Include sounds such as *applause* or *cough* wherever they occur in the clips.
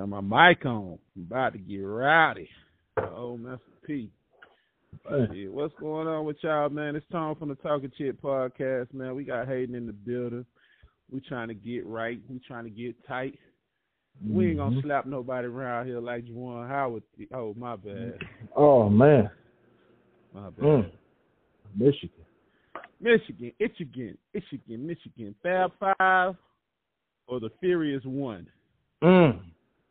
turn my mic on. I'm about to get rowdy. Oh, Master P. Yeah, what's going on with y'all, man? It's Tom from the Talking Chit podcast, man. We got Hayden in the building. We trying to get right. We trying to get tight. Mm-hmm. We ain't gonna mm-hmm. slap nobody around here like Juwan Howard. Oh, my bad. Oh man. My bad. Mm. Michigan. Michigan, Michigan, Michigan, Michigan. Fab Five or the Furious One. Mm.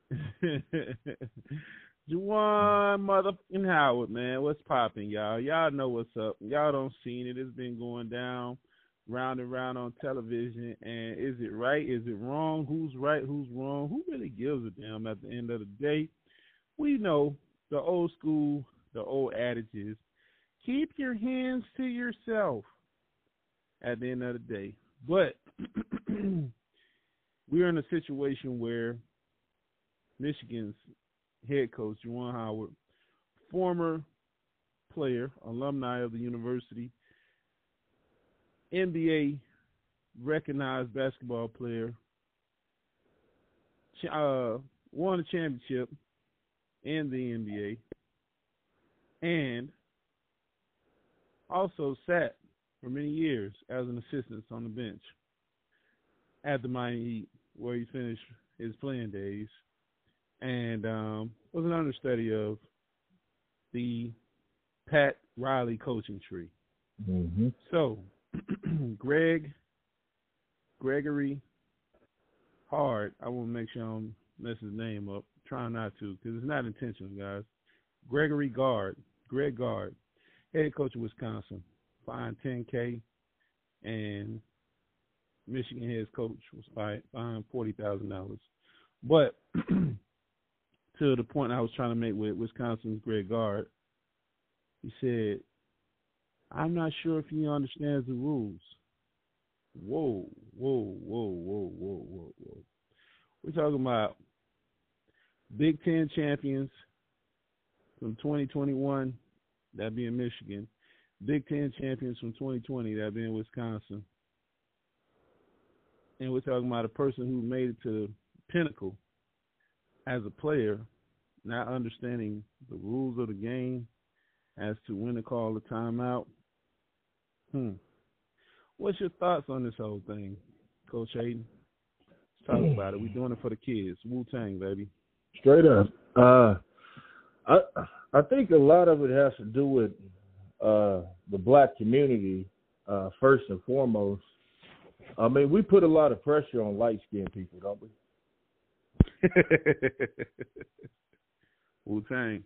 *laughs* Juwan motherfucking Howard, man. What's popping, y'all? Y'all know what's up. Y'all don't seen it. It's been going down round and round on television. And is it right? Is it wrong? Who's right? Who's wrong? Who really gives a damn at the end of the day? We know the old school, the old adages. Keep your hands to yourself at the end of the day. But *clears throat* we're in a situation where Michigan's head coach, Juwan Howard, former player, alumni of the university, NBA recognized basketball player, uh, won a championship in the NBA, and also sat for many years as an assistant on the bench at the Miami Heat, where he finished his playing days, and um, was an understudy of the Pat Riley coaching tree. Mm-hmm. So, *clears throat* Greg, Gregory Hard, I want to make sure I don't mess his name up. Trying not to, because it's not intentional, guys. Gregory Gard, Greg Gard, head coach of Wisconsin, fined 10K, and Michigan head coach was fined forty thousand dollars. But *clears throat* to the point I was trying to make with Wisconsin's Greg Gard, he said, "I'm not sure if he understands the rules." Whoa, whoa, whoa, whoa, whoa, whoa, whoa. We're talking about Big Ten champions from 2021, that being Michigan, Big Ten champions from 2020, that being Wisconsin. And we're talking about a person who made it to the pinnacle as a player, not understanding the rules of the game as to when to call the timeout. Hmm. What's your thoughts on this whole thing, Coach Hayden? Let's talk about it. We're doing it for the kids. Wu Tang, baby. Straight up. Uh, I I think a lot of it has to do with uh, the black community, uh, first and foremost. I mean, we put a lot of pressure on light skinned people, don't we? *laughs* Wu Tang.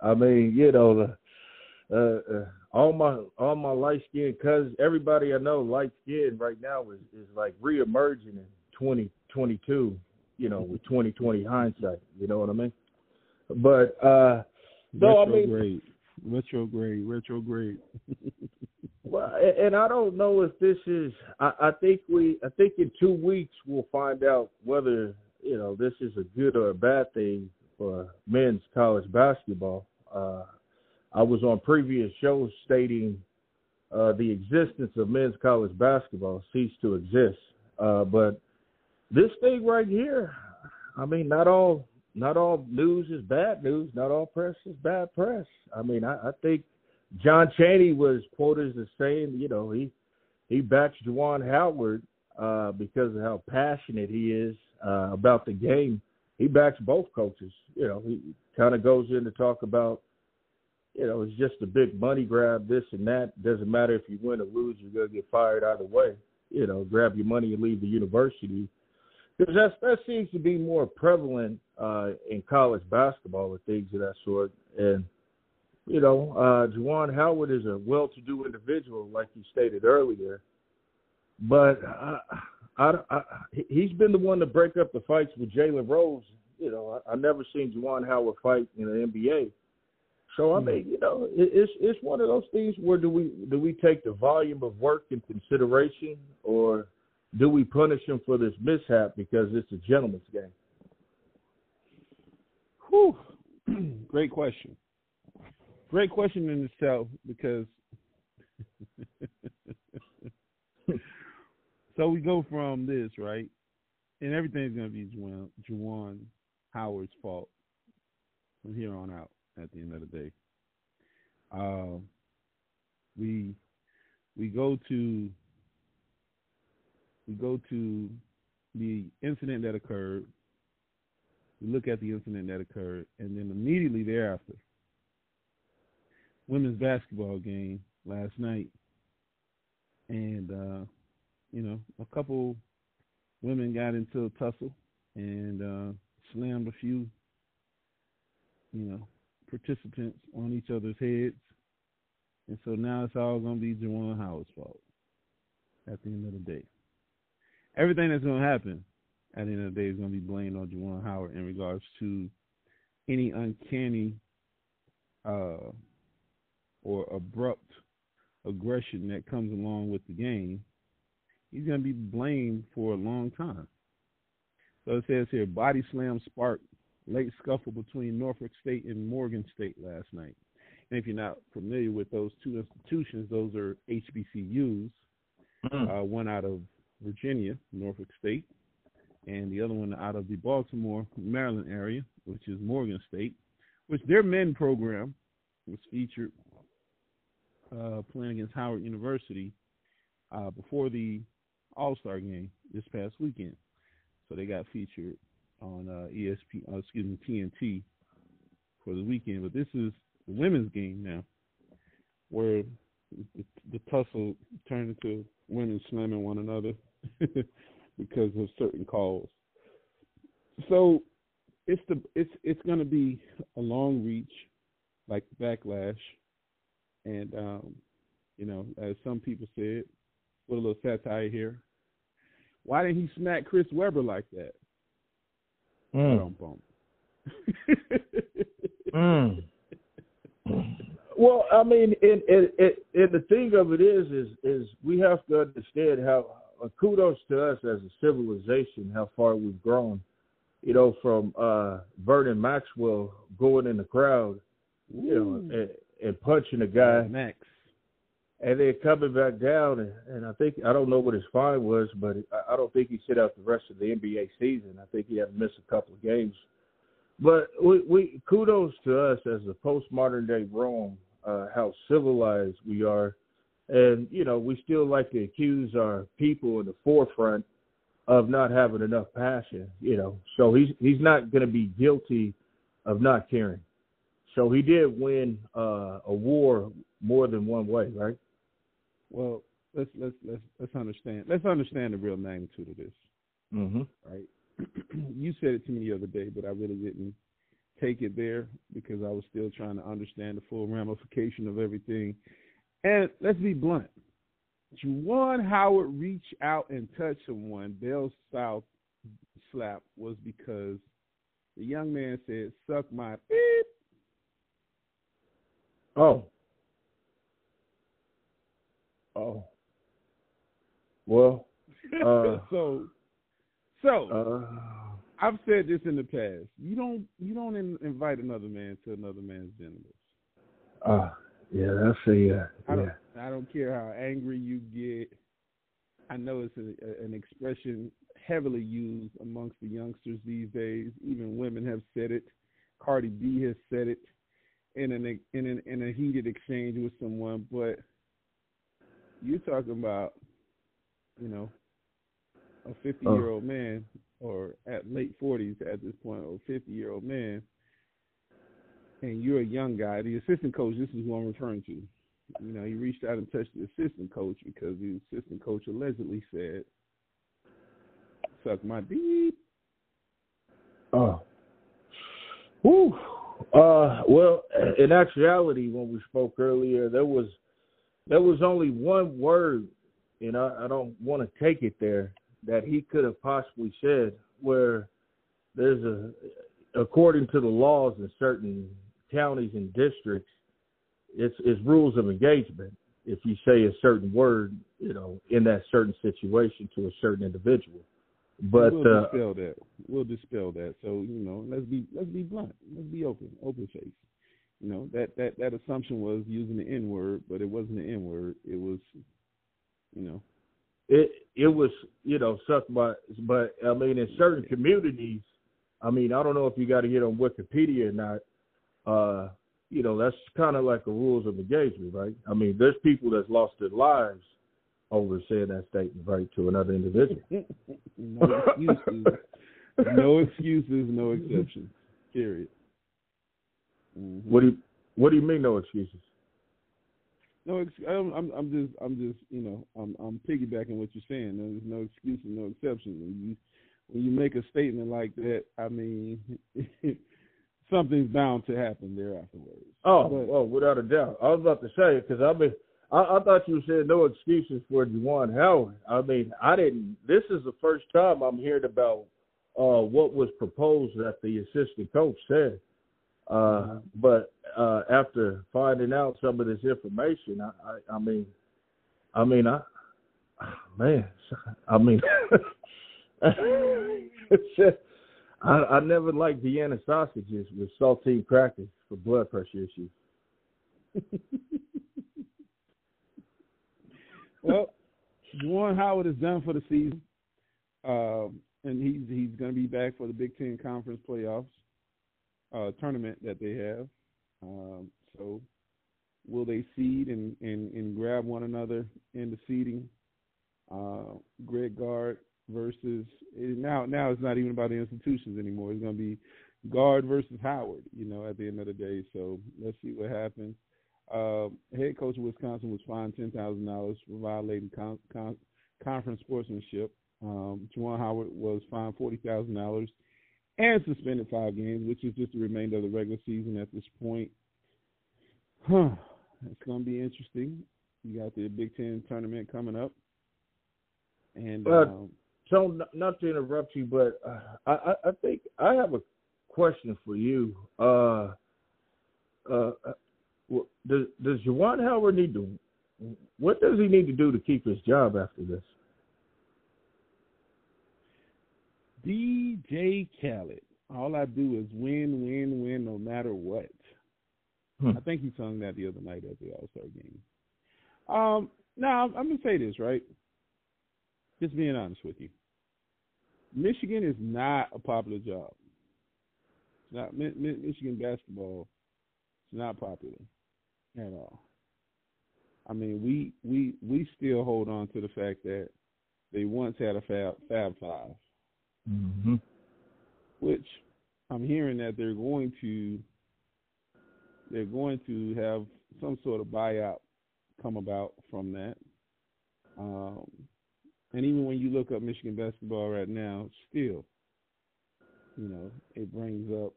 I mean, you know, uh, uh, all my all my light skinned cousins, everybody I know light skinned right now is is like reemerging in twenty twenty two. You know, with twenty twenty hindsight. You know what I mean? But uh, no, I mean retrograde, retrograde. *laughs* well, and I don't know if this is. I, I think we. I think in two weeks we'll find out whether you know this is a good or a bad thing for men's college basketball. Uh, I was on previous shows stating uh, the existence of men's college basketball ceased to exist. Uh, but this thing right here, I mean, not all not all news is bad news. Not all press is bad press. I mean, I, I think John Chaney was quoted as saying, you know, he he backs Juwan Howard uh, because of how passionate he is uh, about the game. He backs both coaches. You know, he kind of goes in to talk about, you know, it's just a big money grab, this and that. Doesn't matter if you win or lose, you're gonna get fired either way. You know, grab your money and leave the university because that that seems to be more prevalent uh, in college basketball and things of that sort. And you know, uh, Juwan Howard is a well-to-do individual, like you stated earlier, but I, I, I, he's been the one to break up the fights with Jalen Rose. You know, I, I never seen Juwan Howard fight in the NBA. So I hmm. mean, you know, it, it's it's one of those things where do we do we take the volume of work in consideration, or do we punish him for this mishap because it's a gentleman's game? Whew. *clears throat* Great question. Great question in itself because *laughs* so we go from this, right? And everything's gonna be Juwan, Juwan Howard's fault from here on out. At the end of the day, uh, we we go to we go to the incident that occurred. We look at the incident that occurred, and then immediately thereafter, women's basketball game last night, and uh, you know a couple women got into a tussle and uh, slammed a few, you know, participants on each other's heads, and so now it's all going to be Juwan Howard's fault at the end of the day everything that's going to happen at the end of the day is going to be blamed on Juwan Howard in regards to any uncanny uh, or abrupt aggression that comes along with the game. He's going to be blamed for a long time. So it says here, body slam sparked late scuffle between Norfolk State and Morgan State last night. And if you're not familiar with those two institutions, those are HBCUs. Mm. Uh, one out of Virginia, Norfolk State, and the other one out of the Baltimore, Maryland area, which is Morgan State, which their men program was featured uh, playing against Howard University uh, before the All Star game this past weekend. So they got featured on uh, ESP, uh, excuse me, TNT for the weekend. But this is the women's game now, where the, the tussle turned into women slamming one another *laughs* because of certain calls. So it's the it's it's going to be a long reach, like backlash, and um, you know, as some people said, with a little satire here. Why didn't he smack Chris Webber like that? Mm. *laughs* mm. Well, I mean, and, and, and the thing of it is, is, is we have to understand how uh, kudos to us as a civilization, how far we've grown. You know, from uh, Vernon Maxwell going in the crowd, Ooh. you know, and, and punching a guy, Max, and then coming back down, and, and I think I don't know what his fine was, but I, I don't think he sit out the rest of the NBA season. I think he had to miss a couple of games. But we, we kudos to us as a postmodern day Rome, uh, how civilized we are and, you know, we still like to accuse our people in the forefront of not having enough passion, you know. So he's he's not going to be guilty of not caring. So he did win uh, a war more than one way, right? Well, let's let's let's let's understand. Let's understand the real magnitude of this. Mm-hmm. Right? *clears throat* you said it to me the other day, but I really didn't take it there because I was still trying to understand the full ramification of everything and let's be blunt. Juwan Howard reach out and touch someone, Bell South slap, was because the young man said, suck my beep. Oh. Oh. Well, *laughs* uh, so, so uh, I've said this in the past. You don't, you don't in, invite another man to another man's genitals. Uh, yeah, that's a uh, I don't, I don't care how angry you get. I know it's a, a, an expression heavily used amongst the youngsters these days. Even women have said it. Cardi B has said it in an in an, in a heated exchange with someone. But you're talking about, you know, a 50 year old man or at late 40s at this point, or 50 year old man and you're a young guy, the assistant coach, this is who I'm referring to. You know, he reached out and touched the assistant coach because the assistant coach allegedly said, "Suck my deep." Oh. Whew. Uh, well, in actuality, when we spoke earlier, there was there was only one word, and I, I don't want to take it there, that he could have possibly said where there's a according to the laws in certain counties and districts, it's, it's rules of engagement. If you say a certain word, you know, in that certain situation to a certain individual, but we'll uh, dispel that. We'll dispel that. So you know, let's be let's be blunt. Let's be open, open face. You know that that that assumption was using the N word, but it wasn't the N word. It was, you know, it it was you know sucked by. But I mean, in certain communities, I mean, I don't know if you got to get on Wikipedia or not. Uh, you know, that's kind of like the rules of engagement, right? I mean, there's people that's lost their lives over saying that statement, right, to another individual. *laughs* no excuses. no excuses, no exceptions. Period. Mm-hmm. What do you What do you mean, no excuses? No, I'm, I'm, I'm just, I'm just, you know, I'm, I'm piggybacking what you're saying. There's no excuses, no exceptions. When you, when you make a statement like that, I mean, *laughs* something's bound to happen there afterwards. Oh, but, oh, without a doubt. I was about to say because I mean, I, I thought you said no excuses for Juwan Howard. I mean, I didn't. This is the first time I'm hearing about uh, what was proposed that the assistant coach said. Uh. But uh, after finding out some of this information, I, I, I mean, I mean, I, *sighs* man, *laughs* I mean, *laughs* I, I never liked Vienna sausages with saltine crackers for blood pressure issues. *laughs* well, Juwan Howard is done for the season, um, and he's he's going to be back for the Big Ten Conference playoffs uh, tournament that they have. Um, so, will they seed and, and, and grab one another in the seeding? Uh, Greg Gard versus now now it's not even about the institutions anymore. It's going to be Gard versus Howard. You know, at the end of the day. So let's see what happens. Uh, head coach of Wisconsin was fined ten thousand dollars for violating con- con- conference sportsmanship. Um, Juwan Howard was fined forty thousand dollars and suspended five games, which is just the remainder of the regular season at this point. Huh. It's going to be interesting. You got the Big Ten tournament coming up, and um, so not to interrupt you, but uh, I, I think I have a question for you. Uh, uh, does does Juwan Howard need to? What does he need to do to keep his job after this? DJ Khaled. All I do is win, win, win, no matter what. Hmm. I think he sung that the other night at the All Star game. Um, now I'm gonna say this right. Just being honest with you. Michigan is not a popular job. It's not Michigan basketball. It's not popular at all. I mean, we we we still hold on to the fact that they once had a Fab Fab 5 mm-hmm. which I'm hearing that they're going to they're going to have some sort of buyout come about from that. Um, and even when you look up Michigan basketball right now, still, you know, it brings up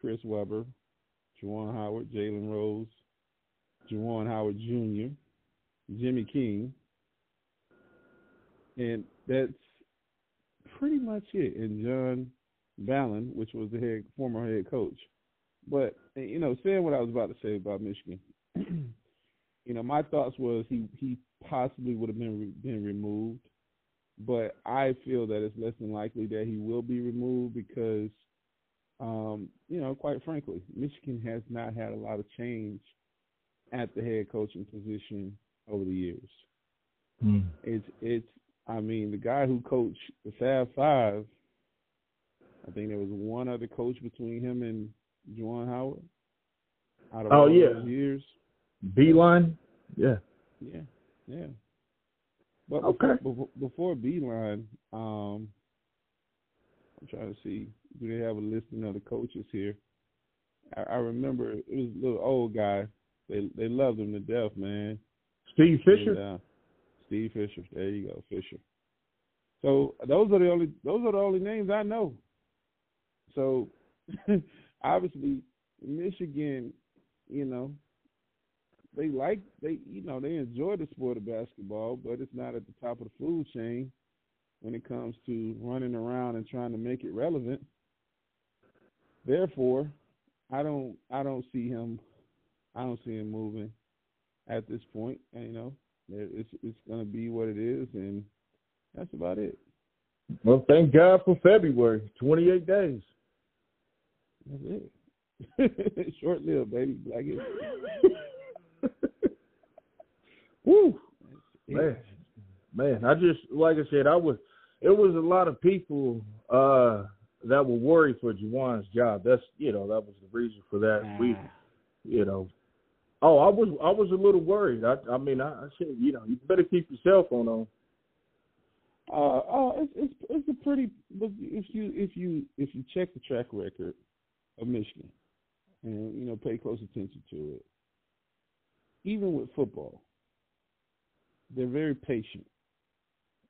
Chris Webber, Juwan Howard, Jalen Rose, Juwan Howard Jr., Jimmy King, and that's pretty much it. And John Beilein, which was the head former head coach. But you know, saying what I was about to say about Michigan, *clears throat* you know, my thoughts was he he possibly would have been been removed but I feel that it's less than likely that he will be removed because, um, you know, quite frankly, Michigan has not had a lot of change at the head coaching position over the years. Mm. It's it's I mean the guy who coached the Fab Five. I think there was one other coach between him and Juwan Howard. Out of oh all yeah, those years. Beilein. Yeah. Yeah. Yeah. But okay. before, before Beilein, um, I'm trying to see. Do they have a listing of the coaches here? I, I remember it was a little old guy. They they loved him to death, man. Steve Fisher. And, uh, Steve Fisher. There you go, Fisher. So those are the only those are the only names I know. So *laughs* obviously Michigan, you know, they like they you know they enjoy the sport of basketball, but it's not at the top of the food chain when it comes to running around and trying to make it relevant. Therefore, I don't I don't see him I don't see him moving at this point. You know, it's it's going to be what it is, and that's about it. Well, thank God for February. Twenty eight days. That's it. *laughs* Short lived, baby. Like *laughs* it. Woo, man, man. I just like I said, I was. It was a lot of people uh that were worried for Juwan's job. That's you know that was the reason for that. We, you know, oh I was I was a little worried. I I mean I, I said you know you better keep your cell phone on. Uh, uh, it's it's it's a pretty. If you if you if you check the track record of Michigan, and you know pay close attention to it, even with football, they're very patient.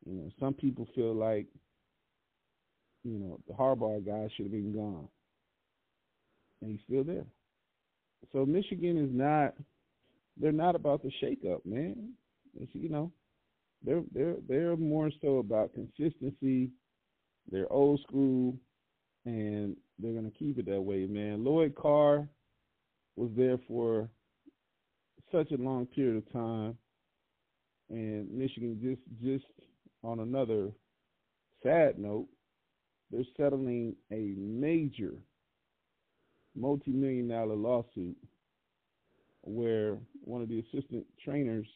You know, some people feel like, you know, the Harbaugh guy should have been gone, and he's still there. So Michigan is not. They're not about the shakeup, man. It's, you know, they're they're they're more so about consistency. They're old school, and they're gonna keep it that way, man. Lloyd Carr was there for such a long period of time, and Michigan just just on another sad note, they're settling a major multi-million dollar lawsuit where one of the assistant trainers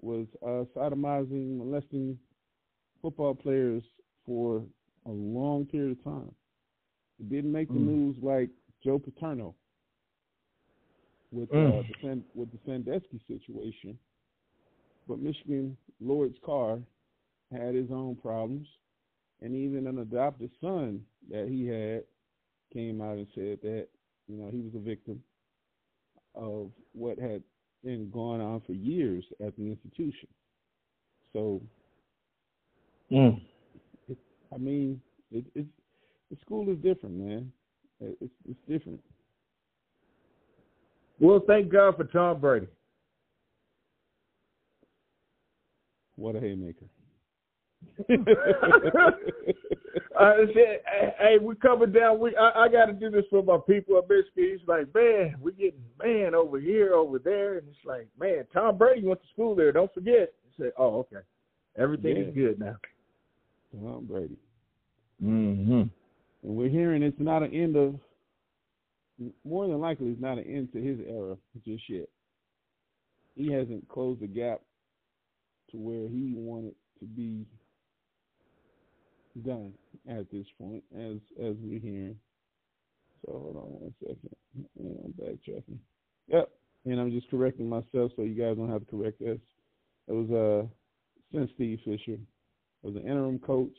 was uh, sodomizing, molesting football players for a long period of time. It didn't make the mm. news like Joe Paterno with mm. uh, the with the Sandusky situation, but Michigan Lloyd's car had his own problems, and even an adopted son that he had came out and said that you know he was a victim of what had been going on for years at the institution. So, mm. it, I mean, it, it's the school is different, man. It's it's different. Well, thank God for Tom Brady. What a haymaker! *laughs* I said, hey, we coming down. We I, I got to do this for my people Michigan. He's like, man, we getting man over here, over there, and it's like, man, Tom Brady went to school there. Don't forget. I said, oh, okay, everything yeah. is good now. Tom Brady. Mm-hmm. And we're hearing it's not an end of. More than likely, it's not an end to his era just yet. He hasn't closed the gap to where he wanted to be done at this point, as as we're hearing. So hold on one second. I'm backtracking. Yep, and I'm just correcting myself so you guys don't have to correct us. It was uh since Steve Fisher. It was an interim coach,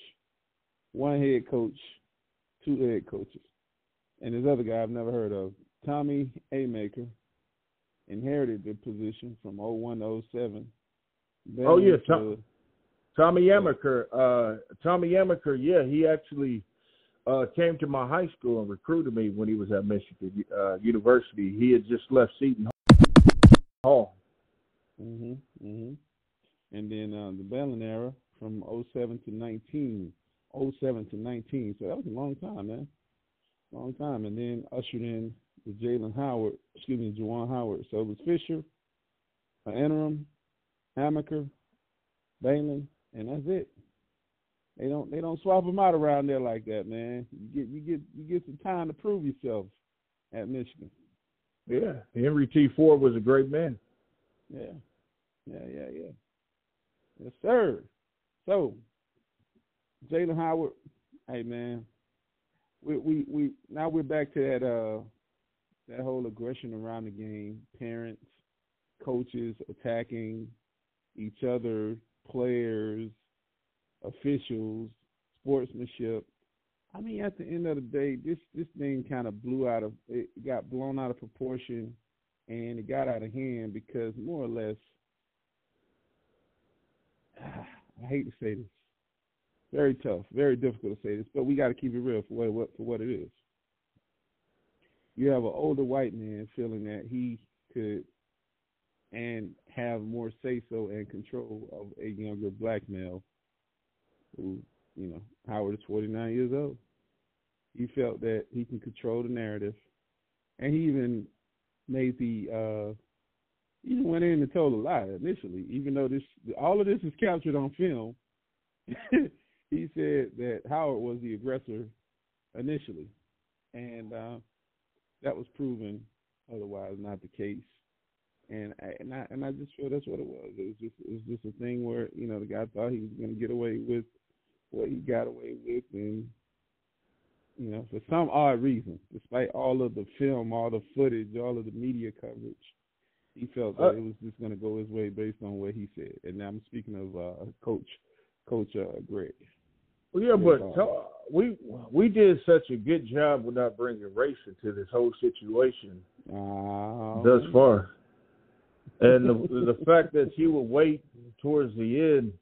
one head coach, two head coaches, and this other guy I've never heard of, Tommy Amaker, inherited the position from 01 to 07. oh yeah, Tom, Tommy Amaker. Uh, Tommy Amaker, yeah, he actually uh, came to my high school and recruited me when he was at Michigan uh, University. He had just left Seton Hall. Mhm. Mhm. And then uh, the Beilein era from 07 to 19, 07 to 19. So that was a long time, man. Long time. And then ushered in the Jalen Howard, excuse me, Juwan Howard. So it was Fisher, an interim, Amaker, Beilein, and that's it. They don't they don't swap them out around there like that, man. You get you get you get some time to prove yourself at Michigan. Yeah, Henry T. Ford was a great man. Yeah, yeah, yeah, yeah. Yes, sir. So, Jalen Howard, hey man, we we we now we're back to that uh that whole aggression around the game. Parents, coaches attacking each other, players, officials, sportsmanship. I mean, at the end of the day, this this thing kind of blew out of it got blown out of proportion, and it got out of hand because more or less, *sighs* I hate to say this, very tough, very difficult to say this, but we got to keep it real for what, what for what it is. You have an older white man feeling that he could and have more say so and control of a younger black male who, you know, Howard is 49 years old. He felt that he can control the narrative. And he even made the, uh, he even went in and told a lie initially, even though this, all of this is captured on film. *laughs* he said that Howard was the aggressor initially. And uh, that was proven otherwise not the case and I, and I and I just feel that's what it was. It was just it was just a thing where you know the guy thought he was going to get away with what he got away with, and You know, for some odd reason, despite all of the film, all the footage, all of the media coverage, he felt that uh, it was just going to go his way based on what he said. And now I'm speaking of uh, Coach Coach uh, Greg. Well, yeah, but we we did such a good job with not bringing race into this whole situation uh, thus far, and the the fact that he would wait towards the end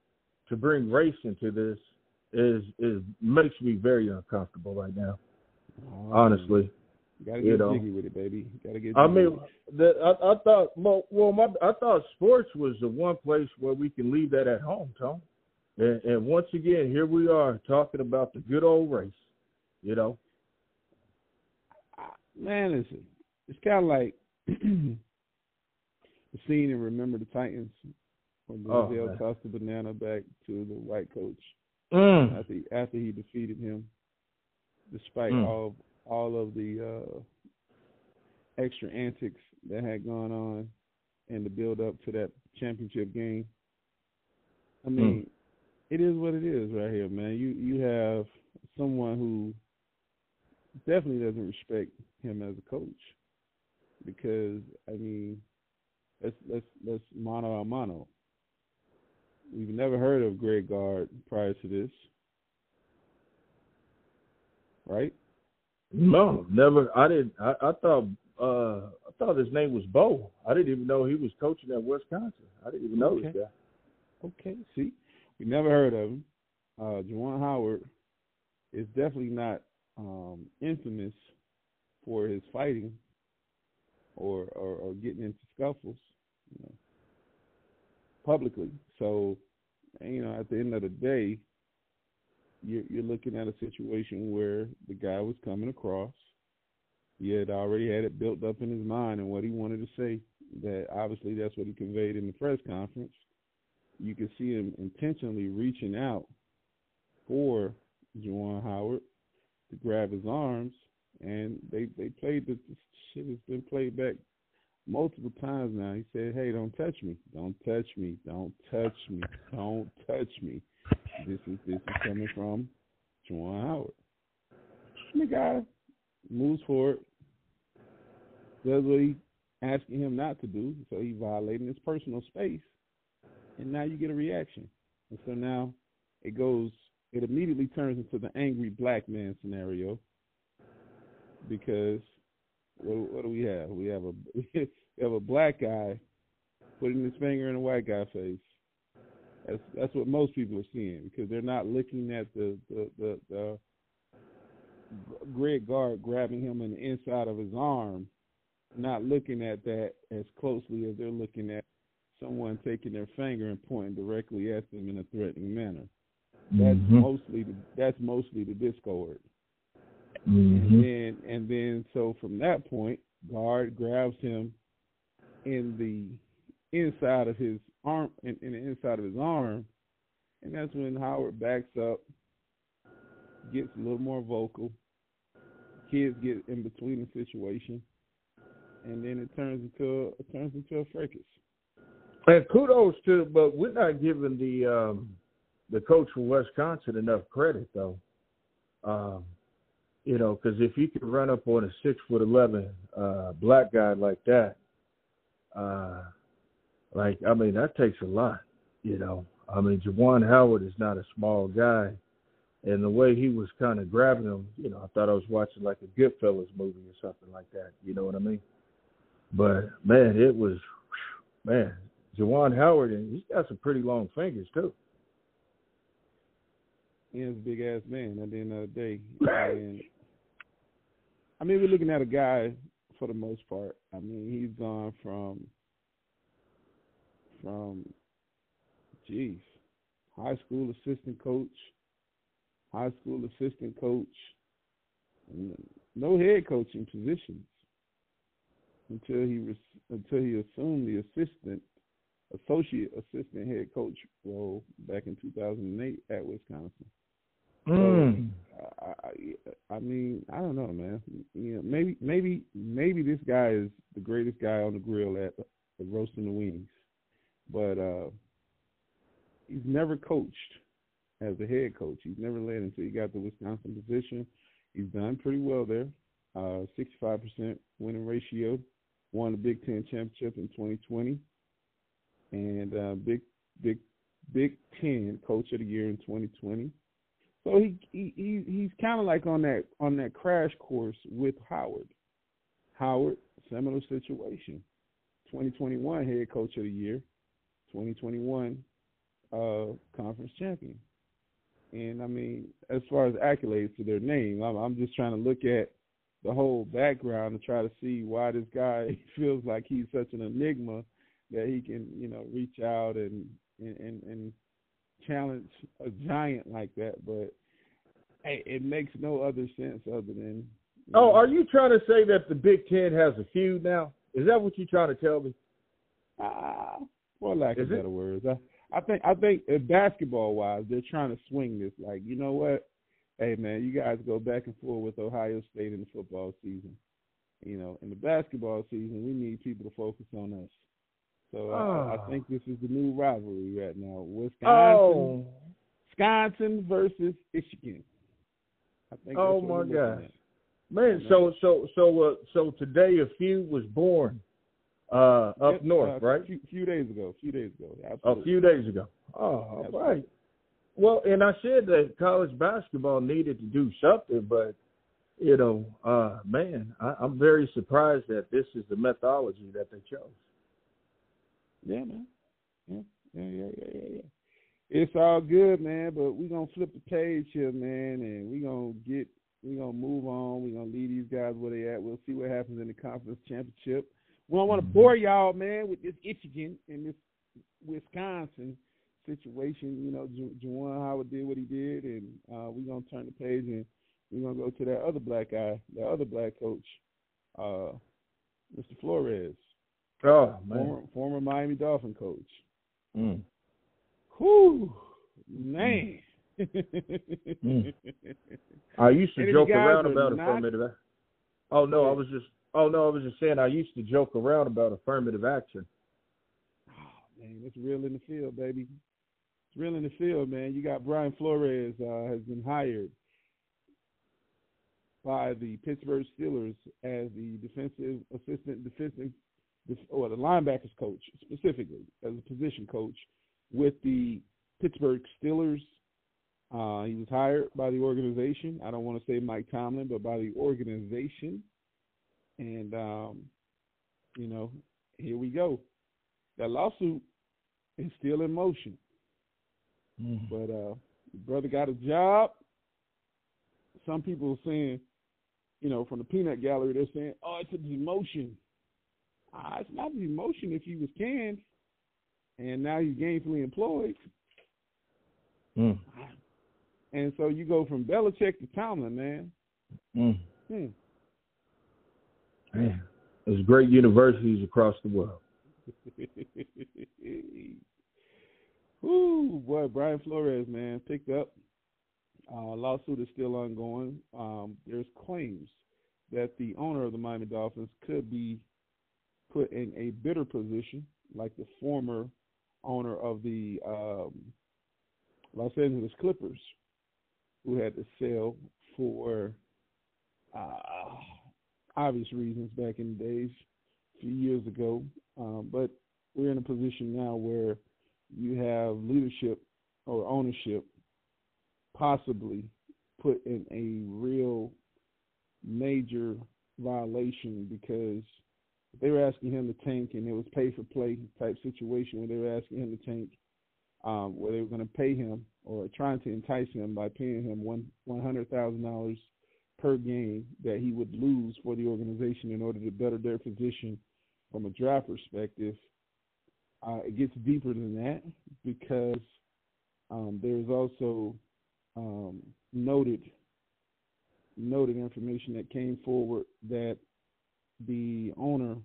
to bring race into this is is makes me very uncomfortable right now. Um, honestly, you gotta get you know, jiggy with it, baby. You gotta get. I mean, the, I, I thought well, my, I thought sports was the one place where we can leave that at home, Tom. And, and once again, here we are talking about the good old race. You know, man, listen, it's kind of like *clears throat* scene in Remember the Titans when Denzel oh, tossed the banana back to the white coach mm. after he, after he defeated him, despite mm. all all of the uh, extra antics that had gone on and the build up to that championship game. I mean, mm. it is what it is right here, man. You you have someone who definitely doesn't respect him as a coach because I mean, let's let's let's mano a mano. We've never heard of Greg Gard prior to this, right? No, never. I didn't. I, I thought. Uh, I thought his name was Bo. I didn't even know he was coaching at Wisconsin. I didn't even know okay. this guy. Okay. See, we never heard of him. Uh, Juwan Howard is definitely not um, infamous for his fighting or, or, or getting into scuffles. You know publicly. So, you know, at the end of the day, you're, you're looking at a situation where the guy was coming across. He had already had it built up in his mind and what he wanted to say. That obviously that's what he conveyed in the press conference. You can see him intentionally reaching out for Juwan Howard to grab his arms, and they they played the shit has been played back multiple times now. He said, "Hey, don't touch me! Don't touch me! Don't touch me! Don't touch me!" This is this is coming from Juwan Howard. The guy moves forward, does what he asking him not to do, so he's violating his personal space, and now you get a reaction. And so now it goes, it immediately turns into the angry black man scenario because what, what do we have? We have a *laughs* we have a black guy putting his finger in a white guy's face. That's that's what most people are seeing because they're not looking at the the the, the Greg Gard grabbing him in the inside of his arm, not looking at that as closely as they're looking at someone taking their finger and pointing directly at them in a threatening manner. That's mm-hmm. mostly the, that's mostly the discord. Mm-hmm. And then and then so from that point, Gard grabs him in the inside of his arm in, in the inside of his arm, and that's when Howard backs up, gets a little more vocal. Kids get in between the situation, and then it turns into a, it turns into a fracas. And kudos to, but we're not giving the um, the coach from Wisconsin enough credit though. Um, you know, because if you can run up on a six foot eleven uh, black guy like that, uh, like I mean that takes a lot. You know, I mean Juwan Howard is not a small guy, and the way he was kind of grabbing him, you know, I thought I was watching like a Goodfellas movie or something like that. You know what I mean? But man, it was man Juwan Howard, and he's got some pretty long fingers too. He's a big ass man at the end of the day. *laughs* And I mean, we're looking at a guy for the most part. I mean, he's gone from from geez, high school assistant coach, high school assistant coach, no head coaching positions until he until he assumed the assistant associate assistant head coach role back in 2008 at Wisconsin. Mm. So, I, I, mean, I don't know, man. You know, maybe, maybe, maybe this guy is the greatest guy on the grill at, at roasting the wings, but uh, he's never coached as a head coach. He's never led until he got the Wisconsin position. he's done pretty well there. Uh, 65% winning ratio. Won the Big Ten championship in 2020, and uh, Big Big Big Ten Coach of the Year in 2020. So he he he's kind of like on that on that crash course with Howard. Howard, similar situation. 2021 Head Coach of the Year, 2021 uh, Conference Champion. And I mean, as far as accolades to their name, I'm, I'm just trying to look at the whole background and try to see why this guy *laughs* feels like he's such an enigma that he can, you know, reach out and and and challenge a giant like that. But hey, it makes no other sense other than. Oh, know, are you trying to say that the Big Ten has a feud now? Is that what you're trying to tell me? Ah, uh, for lack of better words, I, I think I think uh, basketball wise, they're trying to swing this. Like, you know what? Hey man, you guys go back and forth with Ohio State in the football season. You know, in the basketball season, we need people to focus on us. So uh, I think this is the new rivalry right now: Wisconsin, oh. Wisconsin versus Michigan. I think. Oh my gosh, man! So so so uh, so today a feud was born uh, up yep, north, uh, right? A few, few, days ago. A few days ago. Absolutely. A few days ago. Oh, all right. Well, and I said that college basketball needed to do something, but you know, uh, man, I, I'm very surprised that this is the methodology that they chose. Yeah, man. Yeah, yeah, yeah, yeah, yeah. yeah. It's all good, man. But we gonna flip the page here, man, and we gonna get, we gonna move on. We gonna leave these guys where they at. We'll see what happens in the conference championship. We don't want to mm-hmm. bore y'all, man, with this Michigan and this Wisconsin situation. You know, Ju- Juwan Howard did what he did, and uh, we're gonna turn the page and we're gonna go to that other black guy, that other black coach, uh, Mr. Flores. Oh man, former, former Miami Dolphin coach. Mm. Whew, man. mm. *laughs* I used to joke around about not... affirmative. Oh no. I was just Oh no, I was just saying I used to joke around about affirmative action. Oh man, it's real in the field, baby. It's real in the field, man. You got Brian Flores uh, has been hired by the Pittsburgh Steelers as the defensive assistant defensive or the linebackers coach specifically as a position coach with the Pittsburgh Steelers. Uh, he was hired by the organization. I don't want to say Mike Tomlin, but by the organization. And um, you know, here we go. That lawsuit is still in motion. Mm-hmm. But uh, brother got a job. Some people are saying, you know, from the peanut gallery, they're saying, "Oh, it's a demotion." Ah, it's not a demotion if he was canned, and now he's gainfully employed. Mm. And so you go from Belichick to Tomlin, man. Mm. Hmm. Man, there's great universities across the world. *laughs* Ooh, boy, Brian Flores, man, picked up. Uh, lawsuit is still ongoing. Um, there's claims that the owner of the Miami Dolphins could be put in a bitter position, like the former owner of the um, Los Angeles Clippers, who had to sell for uh, obvious reasons back in the days, a few years ago. Um, but we're in a position now where you have leadership or ownership possibly put in a real major violation because they were asking him to tank and it was pay for play type situation where they were asking him to tank um, where they were going to pay him or trying to entice him by paying him one one hundred thousand dollars per game that he would lose for the organization in order to better their position from a draft perspective. Uh, it gets deeper than that because um, there's also um, noted noted information that came forward that the owner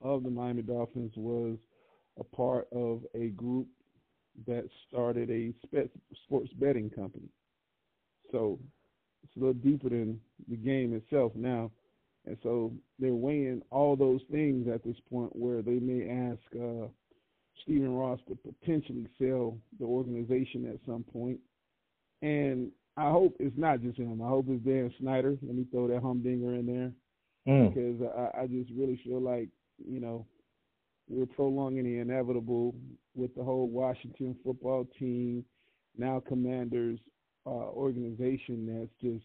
of the Miami Dolphins was a part of a group that started a sports betting company. So it's a little deeper than the game itself now. And so they're weighing all those things at this point where they may ask uh, Stephen Ross to potentially sell the organization at some point. And I hope it's not just him. I hope it's Dan Snyder. Let me throw that humdinger in there Mm. because I, I just really feel like you know we're prolonging the inevitable with the whole Washington football team, now Commanders uh, organization that's just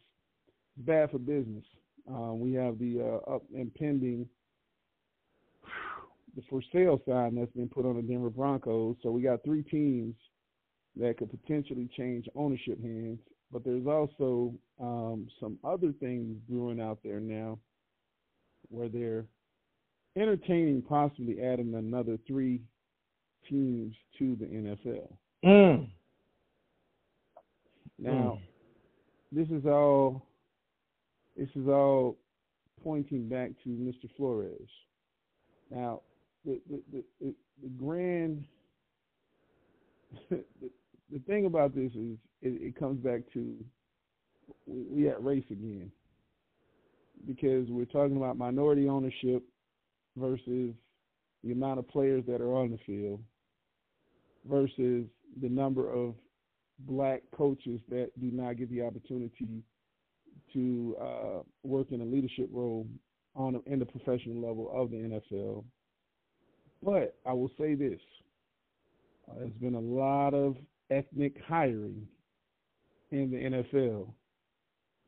bad for business. Uh, we have the uh, up impending *sighs* the for sale sign that's been put on the Denver Broncos. So we got three teams that could potentially change ownership hands. But there's also um, some other things brewing out there now where they're entertaining possibly adding another three teams to the NFL. Mm. Now, this is all this is all pointing back to Mr. Flores. Now, the the the, the, the grand *laughs* the, the thing about this is it, it comes back to we, we at race again because we're talking about minority ownership versus the amount of players that are on the field versus the number of black coaches that do not get the opportunity to uh, work in a leadership role on in the professional level of the NFL. But I will say this: uh, there's been a lot of ethnic hiring in the NFL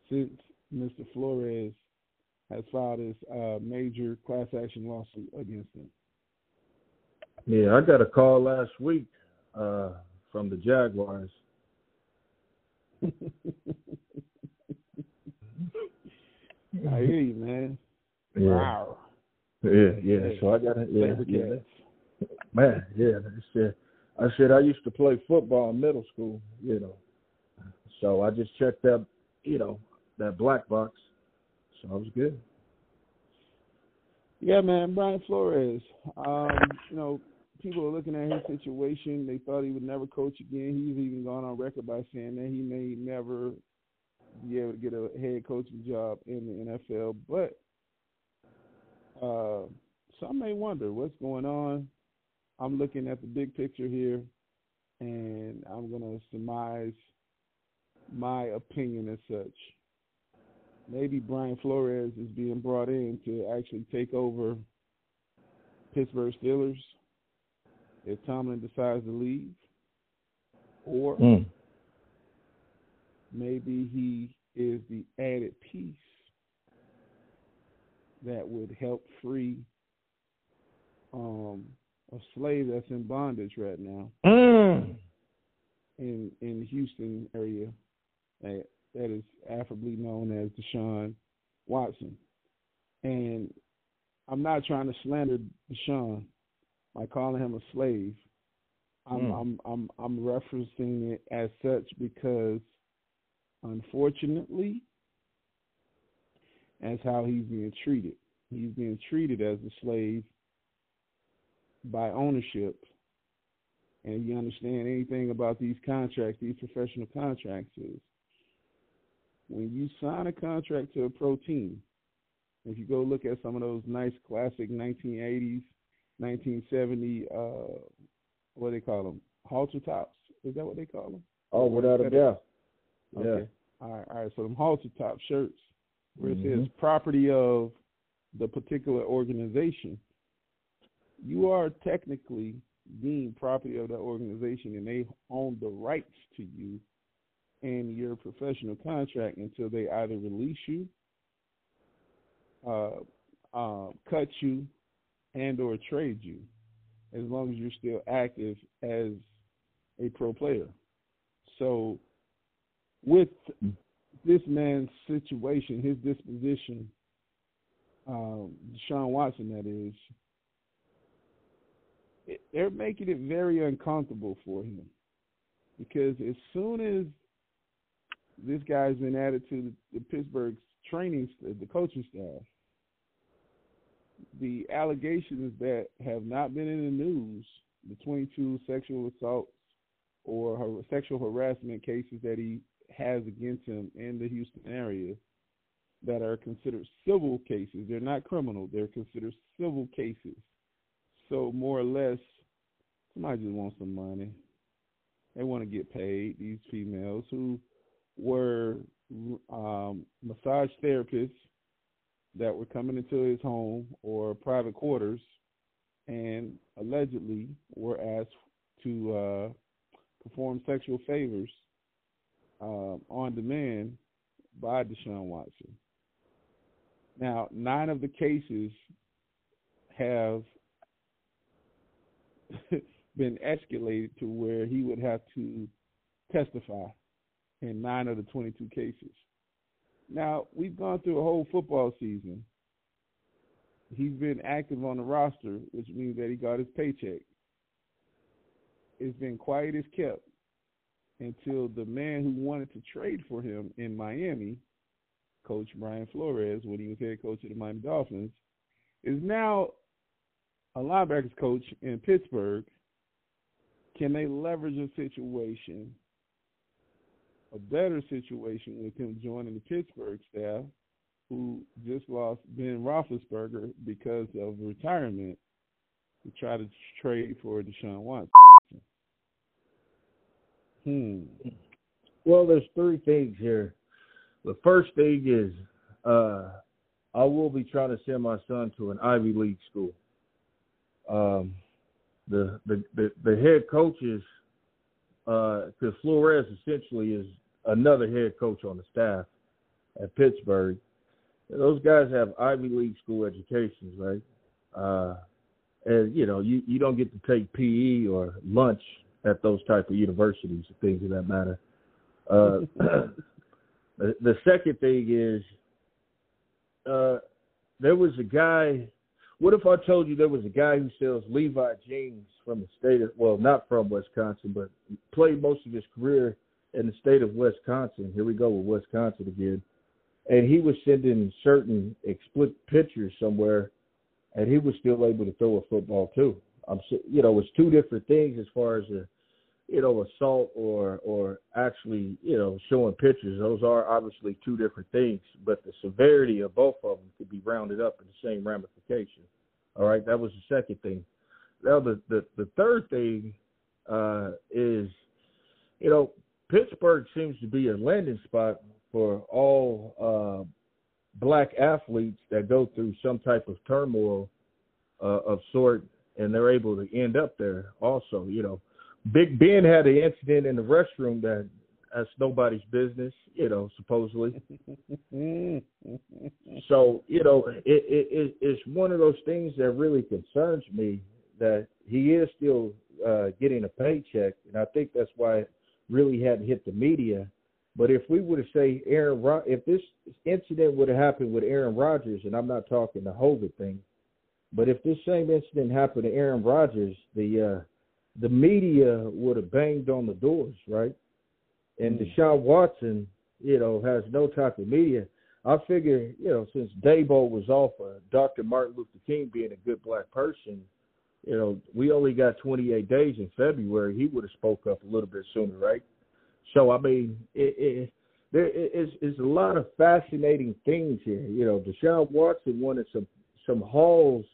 since Mr. Flores has filed his uh, major class action lawsuit against him. Yeah, I got a call last week uh, from the Jaguars. *laughs* I hear you, man. Yeah, Wow. yeah, yeah. So I got it. Yeah, yeah. Cats. Man, yeah. I said, I said I used to play football in middle school. You know, so I just checked that, you know, that black box. So I was good. Yeah, man, Brian Flores. Um, you know, people are looking at his situation. They thought he would never coach again. He's even gone on record by saying that he may never be able to get a head coaching job in the NFL. But uh, some may wonder what's going on. I'm looking at the big picture here, and I'm going to surmise my opinion as such. Maybe Brian Flores is being brought in to actually take over Pittsburgh Steelers if Tomlin decides to leave, or Mm. maybe he is the added piece that would help free um, a slave that's in bondage right now Mm. in in the Houston area that is affably known as Deshaun Watson. And I'm not trying to slander Deshaun by calling him a slave. I'm Mm. I'm I'm I'm referencing it as such because unfortunately that's how he's being treated. He's being treated as a slave by ownership. And if you understand anything about these contracts, these professional contracts is when you sign a contract to a pro team, if you go look at some of those nice classic 1980s, 1970, uh, what do they call them? Halter tops. Is that what they call them? Oh, without a doubt. Yeah. All right. All right. So them halter top shirts, where it says Mhm. property of the particular organization, you are technically deemed property of that organization, and they own the rights to you and your professional contract until they either release you, uh, uh, cut you, and or trade you, as long as you're still active as a pro player. So, with this man's situation, his disposition, um, Deshaun Watson, that is, it, they're making it very uncomfortable for him because as soon as this guy's been added to the, the Pittsburgh's training, the coaching staff, the allegations that have not been in the news, the 22 sexual assaults or sexual harassment cases that he has against him in the Houston area that are considered civil cases. They're not criminal, they're considered civil cases. So, more or less, somebody just wants some money. They want to get paid, these females who were um, massage therapists that were coming into his home or private quarters and allegedly were asked to uh, perform sexual favors uh, on demand by Deshaun Watson. Now, nine of the cases have *laughs* been escalated to where he would have to testify in nine of the 22 cases. Now, we've gone through a whole football season. He's been active on the roster, which means that he got his paycheck. It's been quiet as kept until the man who wanted to trade for him in Miami, Coach Brian Flores, when he was head coach of the Miami Dolphins, is now a linebackers coach in Pittsburgh. Can they leverage a situation a better situation with him joining the Pittsburgh staff, who just lost Ben Roethlisberger because of retirement, to try to trade for Deshaun Watson. Hmm. Well, there's three things here. The first thing is, uh, I will be trying to send my son to an Ivy League school. Um, the, the the the head coaches, because uh, Flores essentially is another head coach on the staff at Pittsburgh. Those guys have Ivy League school educations, right? Uh, and you know, you you don't get to take PE or lunch at those type of universities, things of that matter. Uh, *laughs* the, the second thing is, uh, there was a guy. What if I told you there was a guy who sells Levi jeans from the state of well, not from Wisconsin, but played most of his career in the state of Wisconsin. Here we go with Wisconsin again. And he was sending certain explicit pictures somewhere, and he was still able to throw a football too. I'm, you know, it's two different things as far as a, you know, assault or or actually, you know, showing pictures. Those are obviously two different things, but the severity of both of them could be rounded up in the same ramification. All right, that was the second thing. Now the the, the third thing uh, is, you know, Pittsburgh seems to be a landing spot for all uh, black athletes that go through some type of turmoil uh, of sort, and they're able to end up there. Also, you know, Big Ben had an incident in the restroom that that's nobody's business, you know, supposedly. *laughs* so, you know, it, it, it's one of those things that really concerns me that he is still uh, getting a paycheck, and I think that's why really hadn't hit the media. But if we were to say Aaron, if this incident would have happened with Aaron Rodgers, and I'm not talking the Hogan thing, but if this same incident happened to Aaron Rodgers, the uh, the media would have banged on the doors, right? And mm. Deshaun Watson, you know, has no type of media. I figure, you know, since Dabo was off of Dr. Martin Luther King being a good black person, you know, we only got 28 days in February. He would have spoke up a little bit sooner, right? So I mean, it, it, there is is a lot of fascinating things here. You know, Deshaun Watson wanted some some halls,